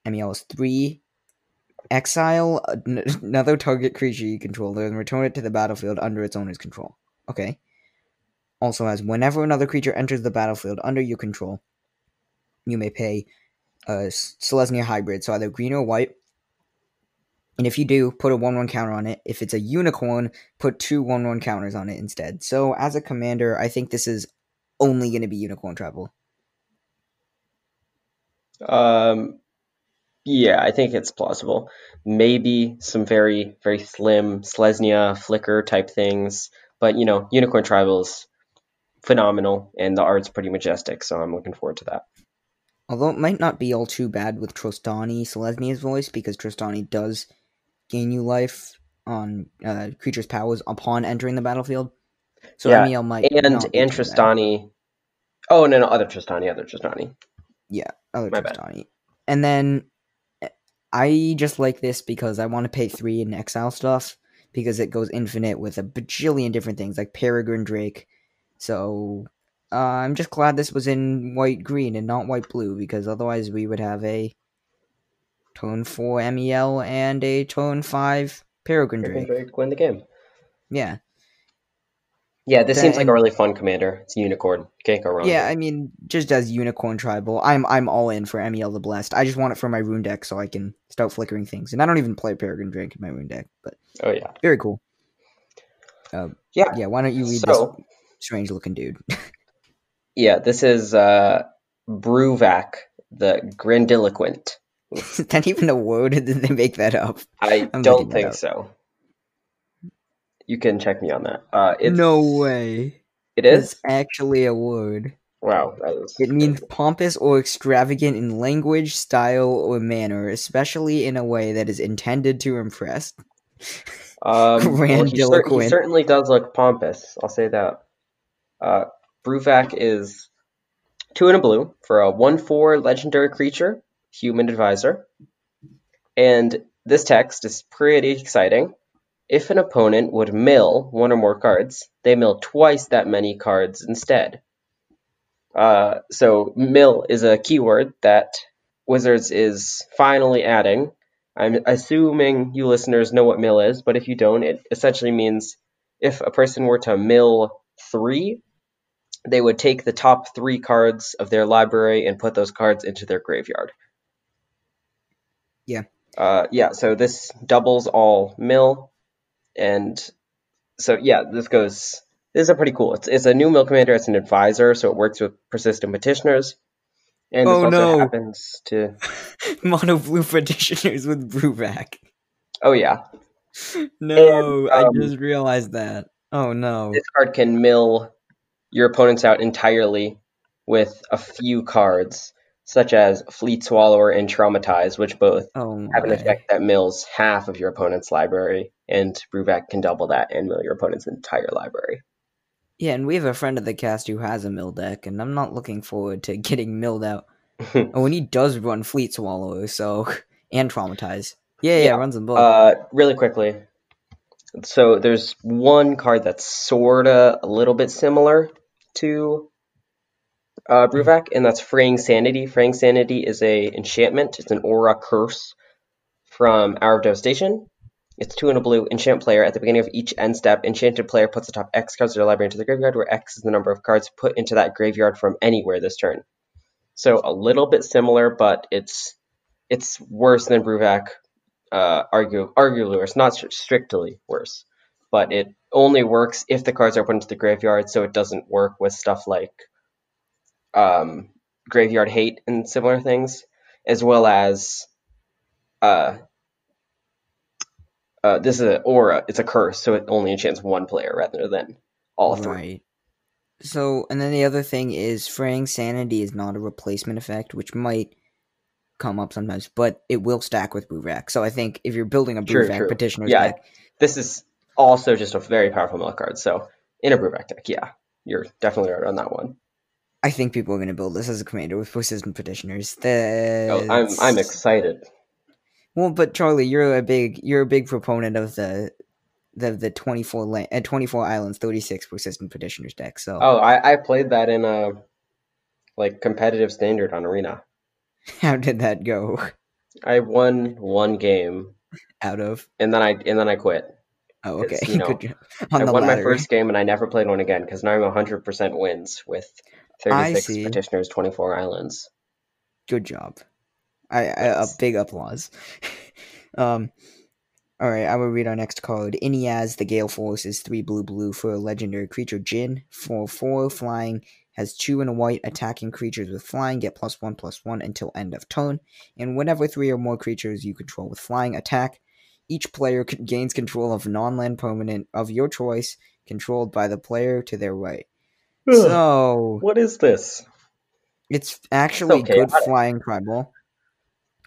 Emiel is three. Exile another target creature you control and return it to the battlefield under its owner's control. Okay also has whenever another creature enters the battlefield under your control, you may pay a Selesnya hybrid, so either green or white. And if you do, put a 1 1 counter on it. If it's a unicorn, put two 1 1 counters on it instead. So, as a commander, I think this is only going to be unicorn travel. Um, yeah, I think it's plausible. Maybe some very, very slim Selesnya flicker type things. But, you know, unicorn tribals phenomenal, and the art's pretty majestic. So I'm looking forward to that. Although it might not be all too bad with Trostani Selesnya's voice, because Trostani does gain you life on uh, creatures' powers upon entering the battlefield. So yeah, Emiel might and and Trostani. Oh no, no, other Trostani, other Trostani. Yeah, other My Trostani. Bad. And then eh, I just like this because I want to pay three in exile stuff because it goes infinite with a bajillion different things like Peregrine Drake, so uh, I'm just glad this was in white green and not white blue because otherwise we would have a tone 4 MEL and a tone 5 Peregrine Drake. Drake win the game. Yeah. Yeah, this seems like a really fun commander. It's unicorn. Can't go wrong. Yeah, I mean, just as unicorn tribal, I'm I'm all in for Emiel the Blessed. I just want it for my Roon deck so I can start flickering things. And I don't even play Peregrine Drake in my Roon deck, but oh yeah, very cool. Uh, yeah, yeah. Why don't you read so, this strange looking dude. yeah, this is uh, Bruvac, the grandiloquent. is that even a word? Did they make that up? I I'm don't think so. You can check me on that. Uh, no way. It is it's actually a word. Wow, it means pompous or extravagant in language, style, or manner, especially in a way that is intended to impress. Um, well, he, cer- he, certainly does look pompous. I'll say that. Uh, Bruvac is two and a blue for a 1 4 legendary creature, human advisor. And this text is pretty exciting. If an opponent would mill one or more cards, they mill twice that many cards instead. Uh, so, mill is a keyword that Wizards is finally adding. I'm assuming you listeners know what mill is, but if you don't, it essentially means if a person were to mill three, they would take the top three cards of their library and put those cards into their graveyard. Yeah. Uh, yeah, so this doubles all mill, and so yeah, this goes. This is a pretty cool. It's it's a new mill commander. It's an advisor, so it works with persistent petitioners. And this Oh, also no. happens to. Mono blue petitioners with Bruvac. Oh yeah, No, I um, just realized that. Oh no. this card can mill your opponents out entirely with a few cards, such as Fleet Swallower and Traumatize, which both Oh have an effect that mills half of your opponent's library, and Bruvac can double that and mill your opponent's entire library. Yeah, and we have a friend of the cast who has a mill deck, and I'm not looking forward to getting milled out. oh, and he does run Fleet Swallower, so and traumatize. Yeah, yeah, Yeah, runs them both. Uh, really quickly. So there's one card that's sorta a little bit similar to uh, Bruvac, and that's Fraying Sanity. Fraying Sanity is a enchantment. It's an aura curse from Hour of Devastation. It's two and a blue. Enchant player at the beginning of each end step. Enchanted player puts the top X cards of their library into the graveyard, where X is the number of cards put into that graveyard from anywhere this turn. So a little bit similar, but it's it's worse than Bruvac. Uh, argue arguably worse, not strictly worse, but it only works if the cards are put into the graveyard. So it doesn't work with stuff like um, graveyard hate and similar things, as well as uh, uh, this is an aura. It's a curse, so it only enchants one player rather than all three. Right. So, and then the other thing is fraying sanity is not a replacement effect, which might come up sometimes, but it will stack with Bruvac. So I think if you're building a True, Bruvac petitioner's Yeah, deck, This is also just a very powerful mill card. So in a Bruvac deck, yeah, you're definitely right on that one. I think people are going to build this as a commander with persistent petitioners. Oh, I'm I'm excited. Well, but Charlie, you're a big you're a big proponent of the the the 24 la- uh, 24 islands 36 persistent petitioners deck. So Oh, I, I played that in a like competitive standard on Arena. how did that go? I won one game Out of and then I and then I quit. Oh okay, you know, good job. on I won my first game and I never played one again because now I'm 100% wins with 36 petitioners, 24 islands. Good job. I, I a big applause. um, all right, I will read our next card. Inniaz, the Gale Force, is three blue blue for a legendary creature. Djinn for four flying has two and a white attacking creatures with flying get plus one plus one until end of turn, and whenever three or more creatures you control with flying attack, each player gains control of non-land permanent of your choice controlled by the player to their right. So what is this? it's actually okay, good I- flying tribal,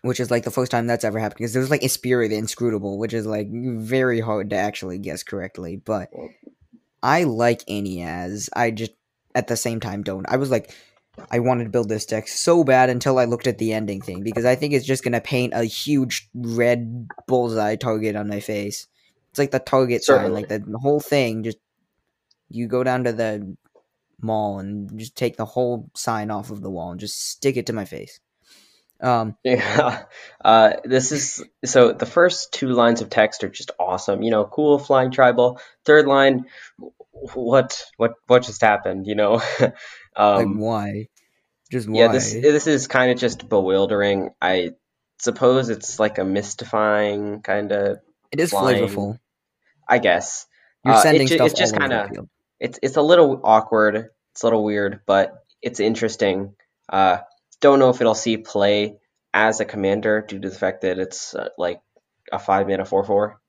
which is like the first time that's ever happened because there's like Inspirit Inscrutable, which is like very hard to actually guess correctly. But I like Inniaz. I just at the same time don't. I was like, I wanted to build this deck so bad until I looked at the ending thing because I think it's just gonna paint a huge red bullseye target on my face. It's like the target sign, like the, the whole thing. Just you go down to the mall and just take the whole sign off of the wall and just stick it to my face. Um, Yeah. Uh, this is so the first two lines of text are just awesome. You know, cool flying tribal. Third line, what what what just happened? You know, like um, why? Just why? yeah. This this is kind of just bewildering. I suppose it's like a mystifying kind of. it is flying. flavorful. I guess You're uh, it sending ju- stuff it's just kinda- it's it's a little awkward. It's a little weird, but it's interesting. Uh, don't know if it'll see play as a commander due to the fact that it's uh, like a five mana four four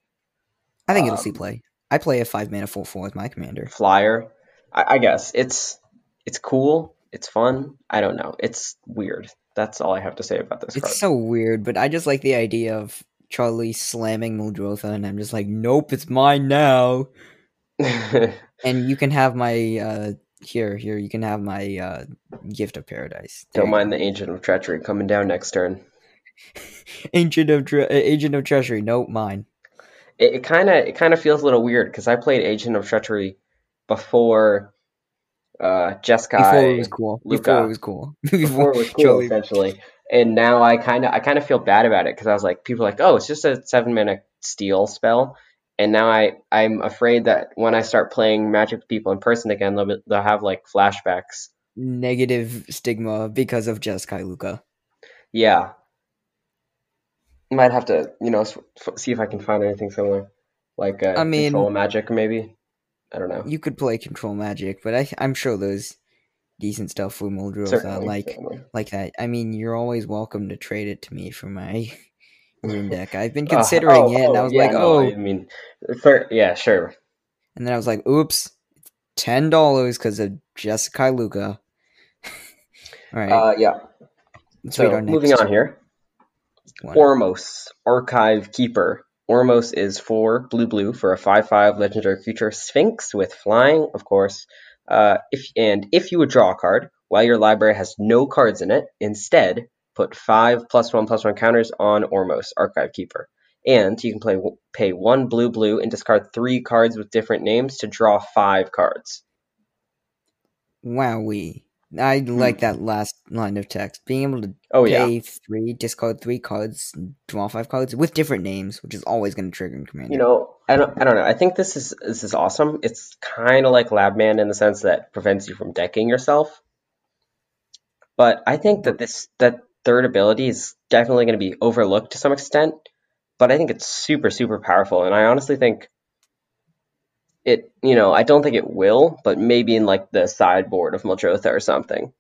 I think it'll see um, play. I play a five mana four four with my commander. flyer. I, I guess it's it's cool. It's fun. I don't know. It's weird. That's all I have to say about this It's so weird, but I just like the idea of Charlie slamming Muldrotha, and I'm just like, nope, it's mine now. And you can have my uh here, here, you can have my uh gift of paradise. There don't mind the Ancient of Treachery coming down next turn. Agent of Tre- uh, Agent of Treasury. Nope, mine. It kind of it kind of feels a little weird because I played Agent of Treachery before uh, Jeskai. Before it was cool. Lukka. Before it was cool. before it was cool essentially and now i kind of i kind of feel bad about it because i was like people are like oh it's just a seven minute steal spell and now i i'm afraid that when i start playing magic with people in person again they'll, be, they'll have like flashbacks negative stigma because of Jeskai Lukka. yeah might have to you know see if i can find anything similar like uh, I mean- control magic maybe I don't know. You could play control magic, but I, I'm sure there's decent stuff for Certainly, like certainly. like that. I mean, you're always welcome to trade it to me for my Roon deck. I've been Uh, considering oh, it, and I oh, was yeah, like, no, oh, I mean, for, yeah, sure. and then I was like, oops, ten dollars because of Jeskai Lukka. All right, Uh, yeah. let's So moving on here. Ormos, Archive Keeper. Ormos is four blue blue for a five five legendary creature Sphinx with flying, of course. Uh, if and if you would draw a card while your library has no cards in it, instead put five plus one plus one counters on Ormos, Archive Keeper. And you can play pay one blue blue and discard three cards with different names to draw five cards. Wowee. I like that last line of text. Being able to Hmm. Oh yeah. three, discard three cards, draw five cards with different names, which is always going to trigger in Commander. You know, I don't, I don't know. I think this is this is awesome. It's kind of like Labman in the sense that prevents you from decking yourself. But I think that this that third ability is definitely going to be overlooked to some extent. But I think it's super super powerful, and I honestly think it. You know, I don't think it will, but maybe in like the sideboard of Muldrotha or something.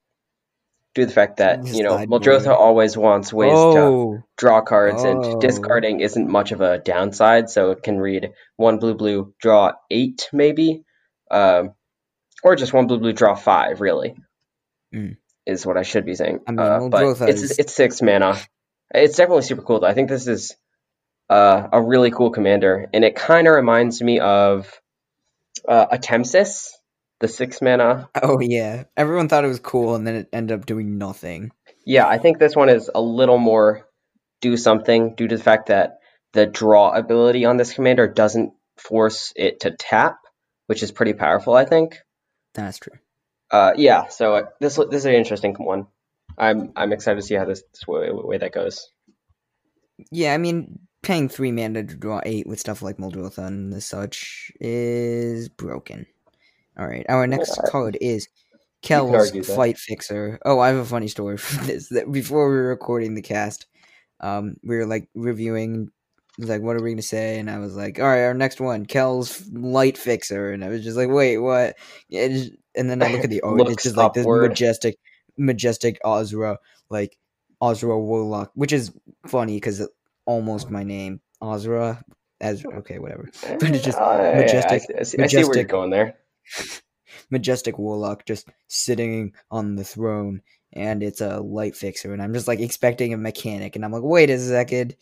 Due to the fact that The you know sideboard. Muldrotha always wants ways to oh, draw cards, Oh. and discarding isn't much of a downside. So it can read one blue blue, draw eight maybe, um, or just one blue blue, draw five. Really, Mm. is what I should be saying. I mean, uh, but it's is- it's six mana. It's definitely super cool. Though. I think this is uh, a really cool commander, and it kind of reminds me of uh, Atemsis, the six mana oh yeah. Everyone thought it was cool, and then it ended up doing nothing. Yeah, I think this one is a little more do something due to the fact that the draw ability on this commander doesn't force it to tap, which is pretty powerful, I think. That's true. Uh, yeah, so uh, this this is an interesting one. I'm I'm excited to see how this, this way, way that goes. Yeah, I mean, paying three mana to draw eight with stuff like Muldrotha and such is broken. All right, our next Yeah. card is Kels. Fight Fixer. Oh, I have a funny story for this. That before we were recording the cast, um, we were like reviewing, like, what are we gonna say? And I was like, all right, our next one, Kel's Light Fixer, and I was just like, wait, what? And then I look at the art, it's just like this upward. majestic, majestic Azra, like Azra Warlock, which is funny because almost my name, Ozra. As okay, whatever. But it's just Uh, yeah, I majestic- see- I, see, I see where you're going there. majestic warlock just sitting on the throne and it's a light fixer and i'm just like expecting a mechanic and i'm like wait a second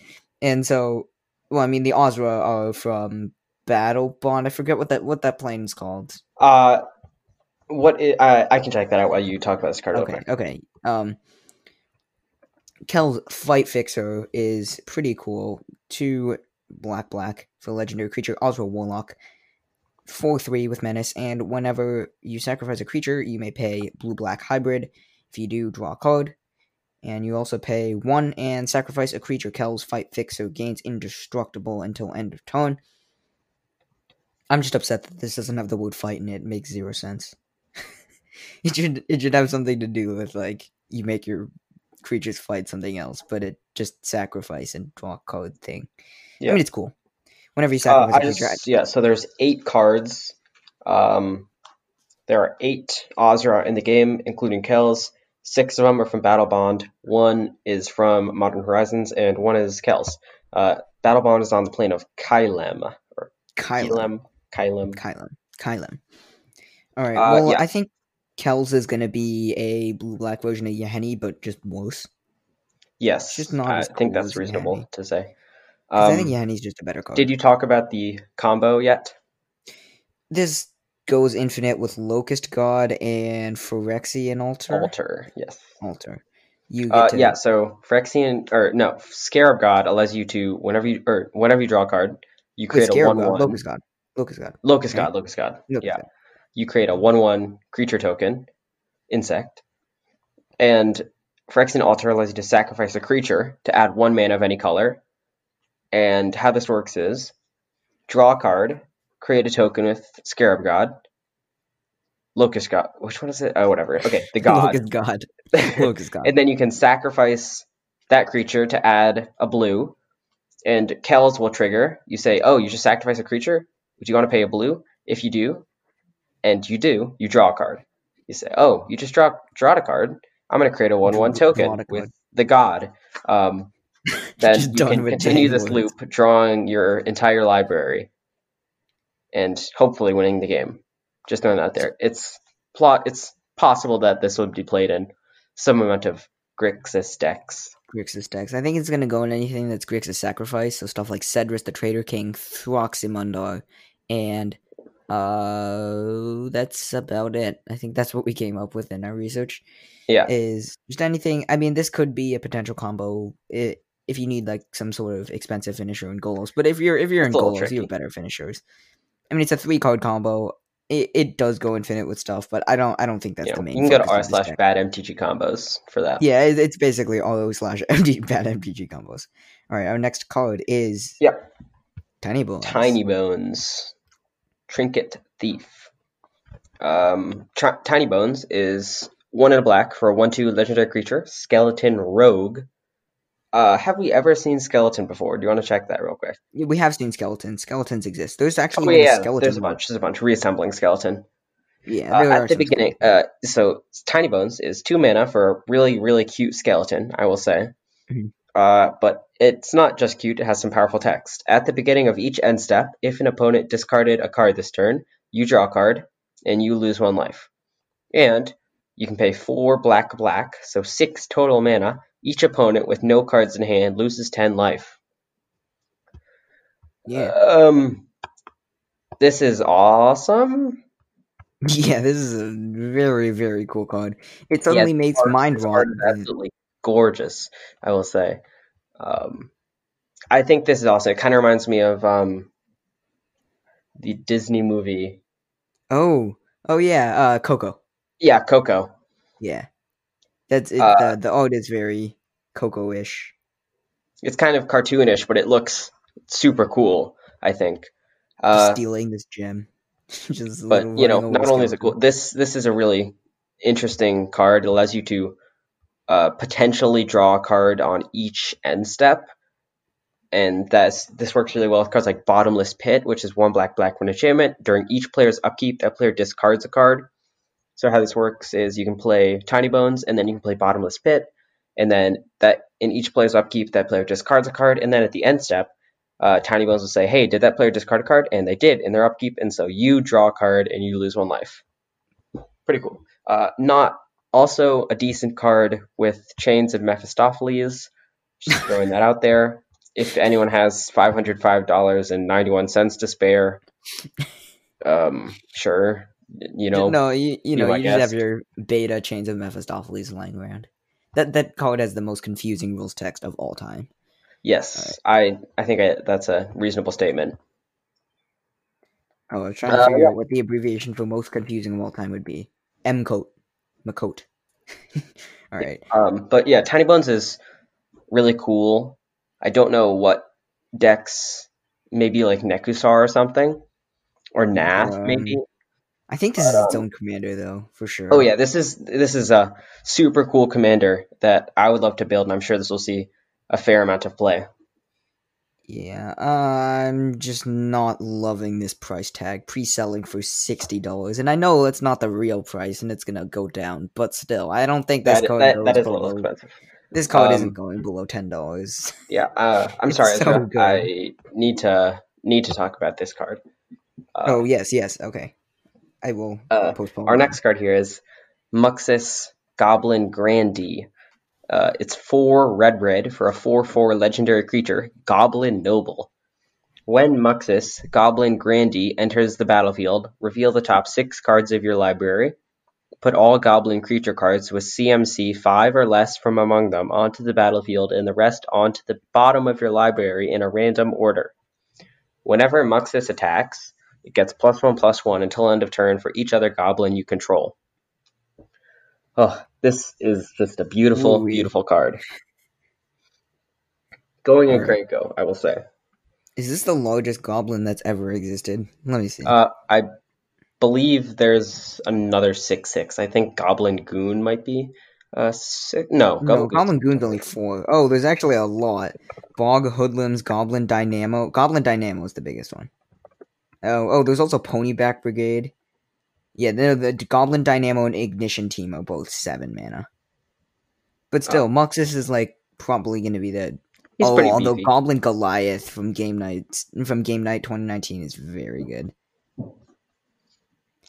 and so well i mean the ozra are from Battlebond i forget what that what that plane is called Uh, what i I, I can check that out while you talk about this card. okay okay um kel's fight fixer is pretty cool two black black for legendary creature ozra warlock 4 3 with menace, and whenever you sacrifice a creature, you may pay blue black hybrid. If you do, draw a card. And you also pay 1 and sacrifice a creature. Kels Fight Fixer gains indestructible until end of turn. I'm just upset that this doesn't have the word fight in it. It makes zero sense. it should it should have something to do with like you make your creatures fight something else, but it just sacrifice and draw a card thing. I mean it's cool. Whenever you Uh, sacrifice a creature, just, yeah, so there's eight cards. Um, there are eight Azra in the game, including Kells. Six of them are from Battlebond. One is from Modern Horizons, and one is Kells. Uh, Battlebond is on the plane of Kylem, or Kylem. Kylem. Kylem. Kylem. Kylem. All right. Uh, well, yeah. I think Kels is gonna be a blue black version of Yahenni, but just worse. Yes, just not I as think cool that's reasonable Yanni. to say. 'Cause I Um, think Yahenni's just a better card. did you talk about the combo yet? This goes infinite with Locust God and Phyrexian Altar. Alter, yes. Altar. You get Uh, to yeah, so Phyrexian or no, Scarab God allows you to whenever you or whenever you draw a card, you wait, create a one God, one Locust God. Locust God. Locust right? God, Locust God. Locust yeah. God. You create a one one creature token, insect, and Phyrexian Altar allows you to sacrifice a creature to add one mana of any color. And how this works is draw a card, create a token with Scarab God, Locust God. Which one is it? Oh, whatever. Okay, the God. Locust God. Locust God. and then you can sacrifice that creature to add a blue, and Kells will trigger. You say, "Oh, you just sacrifice a creature. Would you want to pay a blue?" If you do, and you do, you draw a card. You say, "Oh, you just draw draw a card. I'm going to create a one-one token with the god." Um, then you can continue this words. loop, drawing your entire library, and hopefully winning the game. Just throwing that out there. It's plot. It's possible that this would be played in some amount of Grixis decks. Grixis decks. I think it's gonna go in anything that's Grixis sacrifice, so stuff like Sedris the Traitor King, Thraximundar, and uh that's about it. I think that's what we came up with in our research. Yeah, Is just anything I mean this could be a potential combo if you need like some sort of expensive finisher in goals. But if you're if you're in It's little goals, you tricky. have better finishers. I mean it's a three card combo. It, it does go infinite with stuff, but I don't I don't think that's you, know, the main. you can go to r slash bad MTG combos for that. Yeah, it- it's basically all those slash MD bad MTG combos. All right, our next card is Yep. Tiny Bones. Tiny Bones, Trinket Thief. Um, Tr- Tiny Bones is one in a black for a one-two legendary creature, Skeleton Rogue. Uh, have we ever seen Skeleton before? Do you want to check that real quick? Yeah, We have seen skeletons. Skeletons exist. There's actually Oh even a yeah, skeleton. there's a bunch. There's a bunch. Reassembling Skeleton. Yeah, Uh, are at the beginning, uh, so Tiny Bones is two mana for a really, really cute skeleton, I will say. Mhm. Uh, but it's not just cute, it has some powerful text. At the beginning of each end step, if an opponent discarded a card this turn, you draw a card, and you lose one life. And you can pay four black black, so six total mana. Each opponent with no cards in hand loses ten life. Yeah, Um, this is awesome. yeah. This is a very very cool card. It suddenly makes mind rot. absolutely gorgeous. I will say. Um, I think this is also. It kind of reminds me of um, the Disney movie. Oh, oh yeah. Uh, Coco. Yeah, Coco. Yeah, that's it. Uh, the the art is very Coco-ish. It's kind of cartoonish, but it looks super cool. I think. Uh, stealing this gem. Just but you know, not only is it cool, this this is a really interesting card. It allows you to uh, potentially draw a card on each end step, and that's this works really well with cards like Bottomless Pit, which is one black black one enchantment. During each player's upkeep, that player discards a card. So how this works is you can play Tiny Bones, and then you can play Bottomless Pit, and then that in each player's upkeep, that player discards a card, and then at the end step, uh, Tiny Bones will say, "Hey, did that player discard a card?" And they did in their upkeep, and so you draw a card and you lose one life. Pretty cool. Uh, not also a decent card with Chains of Mephistopheles. Just throwing that out there. If anyone has five hundred five dollars and ninety one cents to spare, um, sure, you know, no, you, you know, you just have your beta chains of Mephistopheles lying around. That that card has the most confusing rules text of all time. yes, I I think I, that's a reasonable statement. Oh, I was trying to Uh, figure yeah. out what the abbreviation for most confusing of all time would be. M coat, McCoat. all right. Um, but yeah, Tiny Bones is really cool. I don't know what decks, maybe like Nekusar or something, or Nath Um, maybe. I think this is its Um, own commander though, for sure. Oh yeah, this is this is a super cool commander that I would love to build, and I'm sure this will see a fair amount of play. Yeah, I'm just not loving this price tag. Pre-selling for sixty dollars, and I know it's not the real price, and it's gonna go down. But still, I don't think this That, card that, that is a little expensive. This card Um, isn't going below ten dollars. Yeah, uh, I'm sorry, so good. I need to need to talk about this card. Uh, oh yes, yes, okay. I will uh, postpone. Our that. next card here is Muxus Goblin Grandee. Uh, it's four red red for a 4 4 legendary creature, Goblin Noble. When Muxus Goblin Grandee enters the battlefield, reveal the top six cards of your library. Put all goblin creature cards with CMC 5 or less from among them onto the battlefield and the rest onto the bottom of your library in a random order. Whenever Muxus attacks, it gets plus one plus one until end of turn for each other goblin you control. Oh, this is just a beautiful, Ooh-wee. beautiful card. Going in go, I will say. Is this the largest goblin that's ever existed? Let me see. Uh, I believe there's another six six. I think Goblin Goon might be. Uh, six, no, no, Goblin, Goblin Goon's Goon's only four. Oh, there's actually a lot. Bog Hoodlums, Goblin Dynamo. Goblin Dynamo is the biggest one. Oh, oh, there's also Ponyback Brigade. Yeah, the, the Goblin Dynamo and Ignition team are both seven mana. But still, Oh. Muxus is like probably going to be the. He's oh, although beefy. Goblin Goliath from Game Night from Game Night 2019 is very good.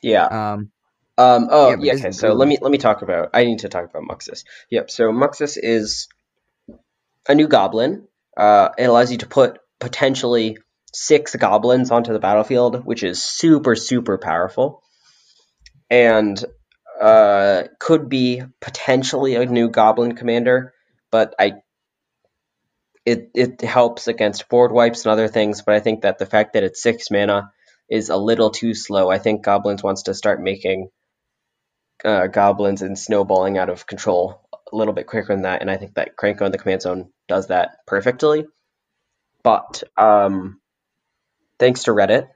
yeah. Um, Um, oh Yeah, yeah, okay. So let me let me talk about. I need to talk about Muxus. Yep. So Muxus is a new goblin. Uh, it allows you to put potentially six goblins onto the battlefield, which is super super powerful, and uh, could be potentially a new goblin commander. But I, it it helps against board wipes and other things. But I think that the fact that it's six mana is a little too slow. I think goblins wants to start making uh, goblins and snowballing out of control a little bit quicker than that, and I think that Krenko in the command zone does that perfectly. But um, thanks to Reddit,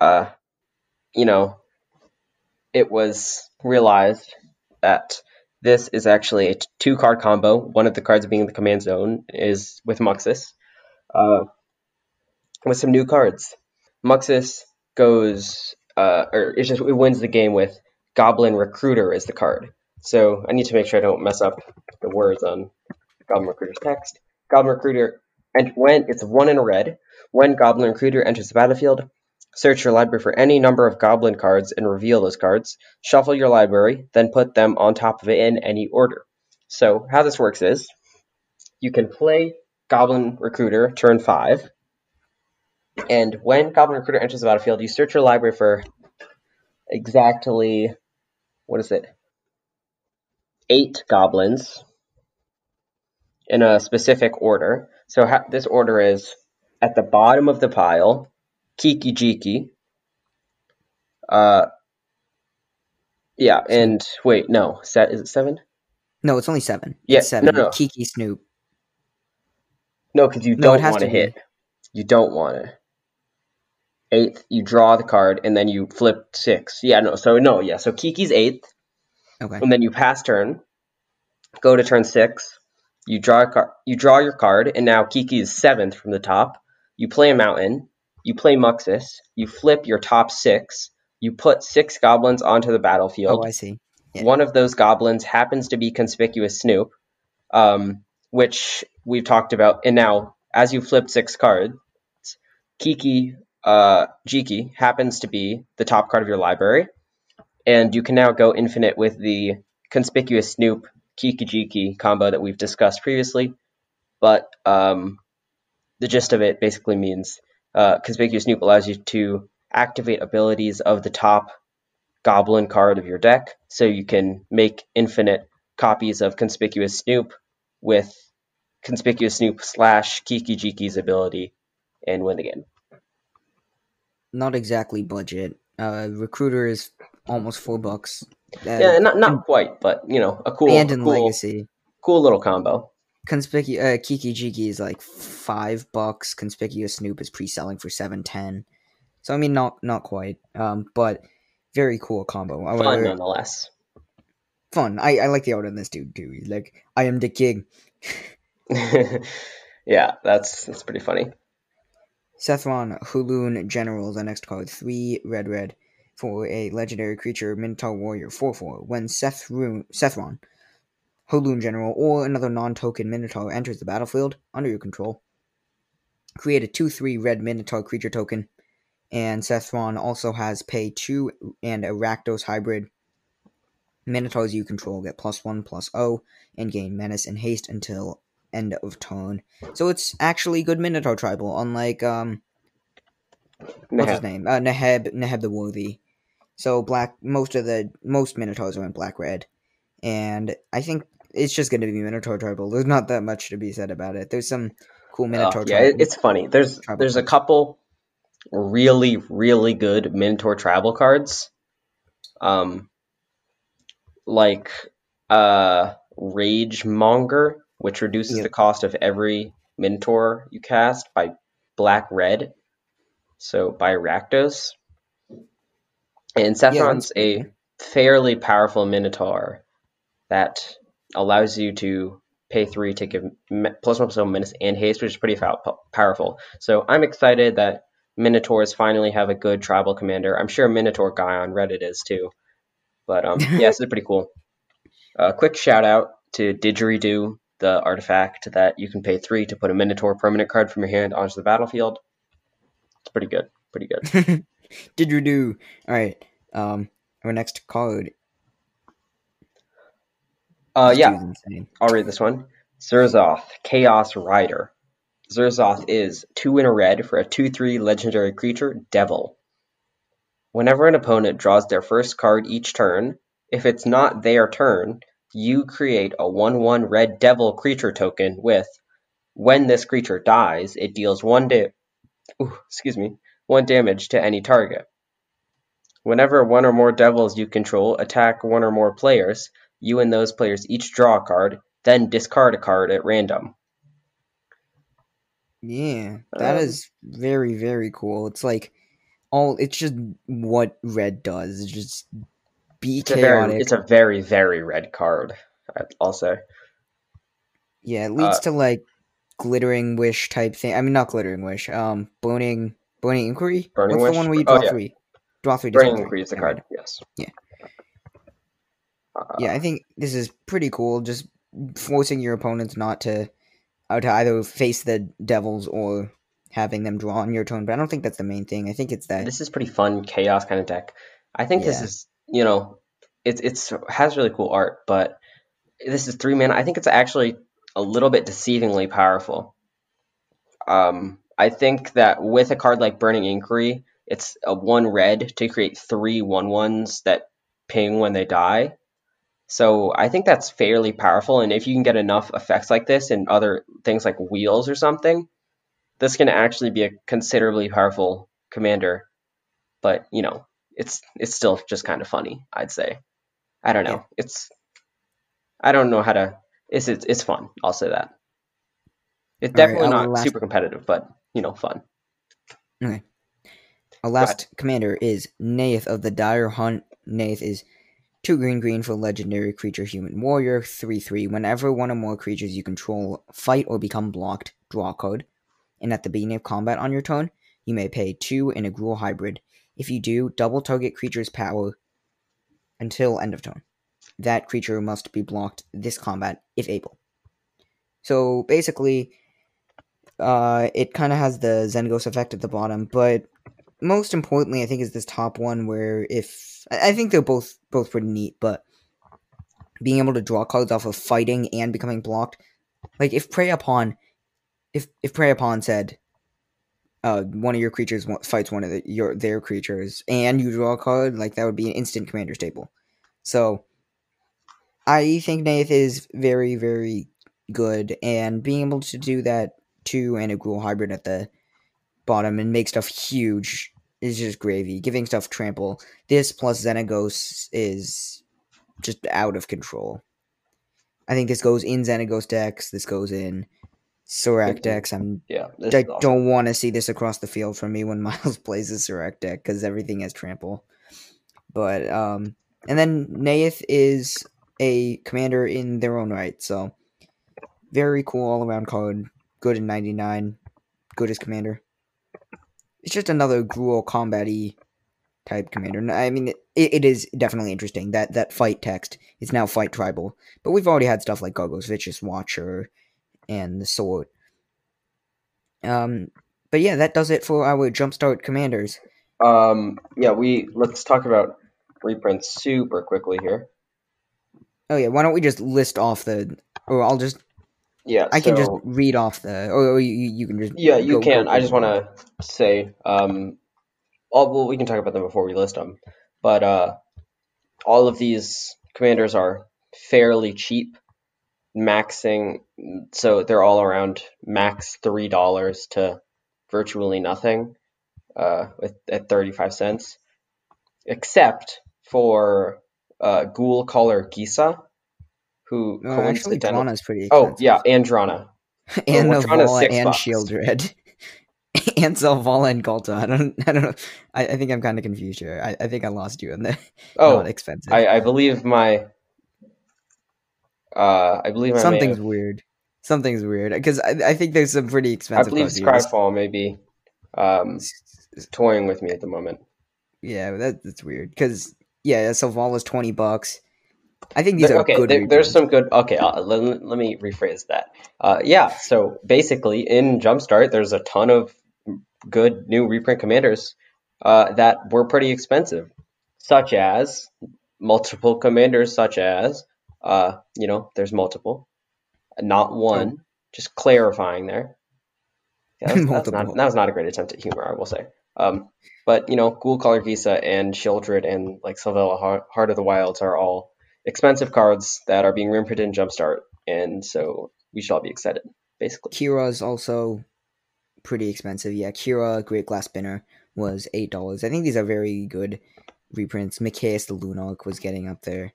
uh, you know, it was realized that this is actually a two card combo. One of the cards being in the command zone is with Muxus, uh, with some new cards. Muxus goes, uh, or it's just it wins the game with Goblin Recruiter as the card. So I need to make sure I don't mess up the words on Goblin Recruiter's text. Goblin Recruiter, and when it's one in a red, when Goblin Recruiter enters the battlefield, search your library for any number of Goblin cards and reveal those cards. Shuffle your library, then put them on top of it in any order. So how this works is, you can play Goblin Recruiter turn five, and when Goblin Recruiter enters the battlefield, you search your library for exactly what is it? Eight goblins in a specific order. So this order is at the bottom of the pile, Kiki Jiki. Uh, yeah, and wait, no, set is it seven? no, it's only seven. Yeah, it's seven. no, no. Kiki Snoop. No, because you No, don't want to to be. hit. You don't want to. Eighth, you draw the card and then you flip six. Yeah, no, so no, yeah, so Kiki's eighth. Okay. and then you pass turn, go to turn six. You draw a car- you draw your card, and now Kiki is seventh from the top. You play a mountain. You play Muxus. You flip your top six. You put six goblins onto the battlefield. Oh, I see. yeah. One of those goblins happens to be Conspicuous Snoop, um, which we've talked about. And now, as you flip six cards, Kiki uh, Jiki happens to be the top card of your library, and you can now go infinite with the Conspicuous Snoop Kiki Jiki combo that we've discussed previously. But um, the gist of it basically means uh, Conspicuous Snoop allows you to activate abilities of the top goblin card of your deck, so you can make infinite copies of Conspicuous Snoop with Conspicuous Snoop slash Kiki Jiki's ability and win the game. Not exactly budget. Uh, recruiter is almost four bucks. Uh, yeah, not not quite, but you know, a cool, and in cool, legacy. cool little combo. Conspicu- uh, Kiki Jiki is like five bucks. Conspicuous Snoop is pre-selling for seven ten. So I mean, not not quite. Um, but very cool combo. Fun However, nonetheless. fun. I, I like the art on this dude too. He's like, I am the king. yeah, that's that's pretty funny. Sethron Hurloon General, the next card. Three red red for a legendary creature, Minotaur Warrior 4 4. When Sethron, Sethron Hurloon General or another non token Minotaur enters the battlefield under your control, create a 2 3 red Minotaur creature token. And Sethron also has pay 2 and a Rakdos hybrid. Minotaurs you control get plus 1 plus O and gain menace and haste until end of turn. So it's actually good Minotaur tribal, unlike um what's his Neheb. name? Uh, Neheb Neheb the Worthy. So black most of the most Minotaurs are in black red. And I think it's just gonna be Minotaur tribal. There's not that much to be said about it. There's some cool Minotaur yeah, tribal. it's funny. There's Tribal there's a couple really really good Minotaur tribal cards, um, like uh Rage Monger, which reduces the cost of every Minotaur you cast by black red, so by Rakdos. And Sethron's that's a fairly powerful Minotaur that allows you to pay three to give me- plus one plus one menace and haste, which is pretty powerful. So I'm excited that Minotaurs finally have a good tribal commander. I'm sure Minotaur guy on Reddit is too. But um, yeah, this is pretty cool. Uh, quick shout out to Didgeridoo, the artifact that you can pay three to put a Minotaur permanent card from your hand onto the battlefield. It's pretty good. Pretty good. Didgeridoo. All right. Um, our next card. Uh, yeah. I'll read this one. Zurzoth, Chaos Rider. Zurzoth is 2 in a red for a 2 3 legendary creature, Devil. Whenever an opponent draws their first card each turn, if it's not their turn, you create a 1 1 red devil creature token with when this creature dies, it deals 1 da- ooh, excuse me, 1 damage to any target. Whenever one or more devils you control attack one or more players, you and those players each draw a card, then discard a card at random. Yeah, that Um, is very very cool. It's like all. It's just what red does. It's just be It's a chaotic. very, it's a very, very red card. I- I'll say. yeah, it leads uh, to like glittering wish type thing. I mean, not glittering wish. Um, burning burning inquiry. Burning What's Wish? the one where you Oh, draw yeah. three? Draw three. Burning. Inquiry is the card. Yes. Yeah. Uh, Yeah, I think this is pretty cool. Just forcing your opponents not to, uh, to either face the devils or having them draw on your turn. But I don't think that's the main thing. I think it's that. This is pretty fun chaos kind of deck. I think this is, you know, it's it's has really cool art, but this is three mana. I think it's actually a little bit deceivingly powerful. Um, I think that with a card like Burning Inquiry, it's a one red to create three one ones that ping when they die. So I think that's fairly powerful, and if you can get enough effects like this and other things like wheels or something, this can actually be a considerably powerful commander. But you know, it's it's still just kind of funny, I'd say. I don't know. It's I don't know how to. It's it's, it's fun. I'll say that. It's right, definitely our not super competitive, but you know, fun. Okay. Our last commander is Neyith of the Dire Hunt. Neyith is two green green for legendary creature human warrior, three three. Whenever one or more creatures you control fight or become blocked, draw a card. And at the beginning of combat on your turn, you may pay two in a Gruul hybrid. If you do, double target creature's power until end of turn. That creature must be blocked this combat if able. So basically, uh, it kind of has the Xenagos effect at the bottom, but most importantly, I think is this top one where if I I think they're both both pretty neat, but being able to draw cards off of fighting and becoming blocked, like if prey upon, if if prey upon said, uh, one of your creatures fights one of the, your their creatures and you draw a card, like that would be an instant commander staple. So, I think Neyith is very very good, and being able to do that too and a Gruul hybrid at the bottom and make stuff huge is just gravy. Giving stuff trample. This plus Xenagos is just out of control. I think this goes in Xenagos decks. This goes in Surrak decks. I'm Yeah. I awesome. don't want to see this across the field from me when Miles plays a Surrak deck because everything has trample. But um, and then Neyith is a commander in their own right, so very cool all around card. Good in ninety nine, good as commander. It's just another Gruul combat-y type commander. I mean, it, it is definitely interesting that that fight text is now fight tribal, but we've already had stuff like Gargos Vicious Watcher and the Sword. Um, but yeah, that does it for our Jumpstart commanders. Um. Yeah. We let's talk about reprints super quickly here. Oh yeah, why don't we just list off the, or I'll just Yeah. I can just read off the, or, you, you can just Yeah, you go- can. go I just want to say, um, all, well, we can talk about them before we list them, but uh, all of these commanders are fairly cheap, maxing, so they're all around max three dollars to virtually nothing, uh, with, at thirty five cents, except for uh, Ghoul Caller Gisa, who No, actually. Drana's pretty Oh yeah, Andrana. and well, Drana's Navala six and bucks. Sheoldred. and Selvala and Ghalta. I don't I don't know. I, I think I'm kind of confused here. I, I think I lost you in the Oh, not expensive. I, I believe my uh I believe Something's have, weird. Something's weird because I, I think there's some pretty expensive. I believe. This- Scryfall maybe um toying with me at the moment. Yeah, that, that's weird because yeah, Selvala's twenty bucks. I think these There- are okay, good. there, there's some good. Okay, uh, let, let me rephrase that. Uh, yeah, so basically in Jumpstart, there's a ton of good new reprint commanders uh, that were pretty expensive, such as multiple commanders, such as uh, you know, there's multiple, not one. Just clarifying there. Yeah, that's, that's not that was not a great attempt at humor, I will say. Um, but you know, Ghoul Gisa and Sheoldred and like Selvala Heart, Heart of the Wilds are all expensive cards that are being reprinted in Jumpstart, and so we should all be excited, basically. Kira is also pretty expensive. Yeah, Kira Great Glass Spinner was eight dollars. I think these are very good reprints. Mikaeus the Lunarch was getting up there.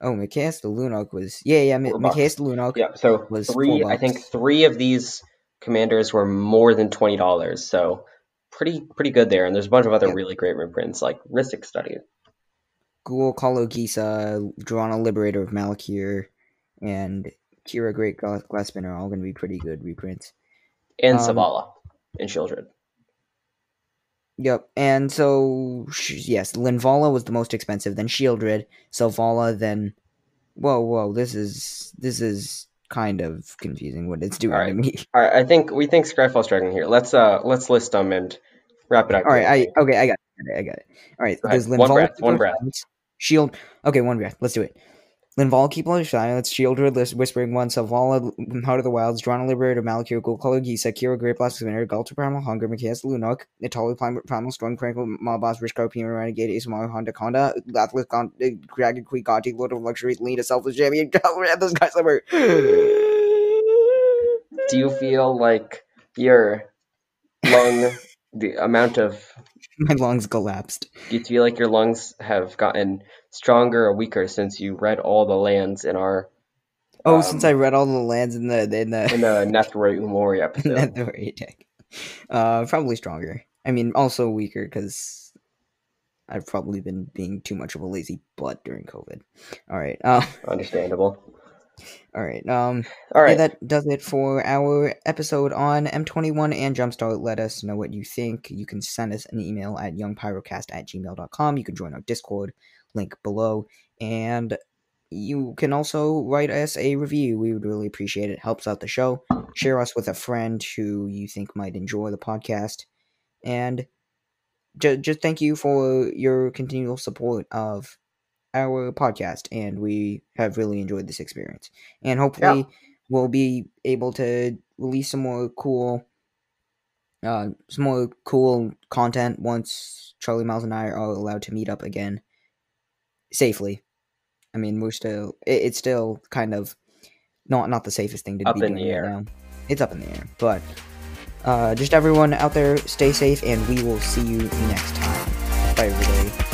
Oh, Mikaeus the Lunarch was yeah yeah. Mikaeus the Lunarch. Yeah, so Was three. I think three of these commanders were more than twenty dollars, so pretty pretty good there. And there's a bunch of other Yeah. really great reprints like Rhystic Study. Ghoul Caller Gisa, Liberator of Malakir, and Kira Great Gla- Glass Spinner are all going to be pretty good reprints. and Um, Savala and Sheoldred. Yep, and so sh- yes, Linvala was the most expensive, then Sheoldred, Selvala, then whoa whoa, this is this is kind of confusing what it's doing to Alright. me. All right, I think we think Scryfall's dragging here. Let's uh let's list them and wrap it up. All right. I okay, I got it, I got it. All right, Go there's One Linvala. breath, one breath. Shield. Okay, one breath. Let's do it. Linvala, Keeper of Silence, Sheoldred, Lis- Whispering One, Selvala, Heart of the Wilds, Drana Liberator, Malakir, Ghoul Caller Gisa, Kira Great Blast Spinner, Ghalta Primal Hunger, Mikaeus Lunok, Natali Primal, Storm Crankle, Mobboss, Rishkar, Peema Renegade, Ismar, Honda Conda, Lathliss, Gon- uh, Dragon Queen, Gonti, Lord of Luxuries, Lead, a Selfless Champion, this guy's summer. Do you feel like your lung, the amount of, My lungs collapsed. do you feel like your lungs have gotten stronger or weaker since you read all the lands in our Oh, Um, since I read all the lands in the in the in the Nethroi Umori episode? Netherite deck. Uh, probably stronger. I mean, also weaker because I've probably been being too much of a lazy butt during COVID. All right. Uh, Understandable. All right. Um, All right. yeah, that does it for our episode on M21 and Jumpstart. Let us know what you think. You can send us an email at youngpyrocast at gmail.com. You can join our Discord, link below. And you can also write us a review. We would really appreciate it. Helps out the show. Share us with a friend who you think might enjoy the podcast. And ju- just thank you for your continual support of our podcast. And we have really enjoyed this experience. And hopefully, we'll be able to release some more cool uh some more cool content once Charlie Miles and I are allowed to meet up again safely. I mean, we're still it, it's still kind of not not the safest thing to Up be in doing the right now. It's up in the air, but uh just everyone out there stay safe and we will see you next time. Bye everybody.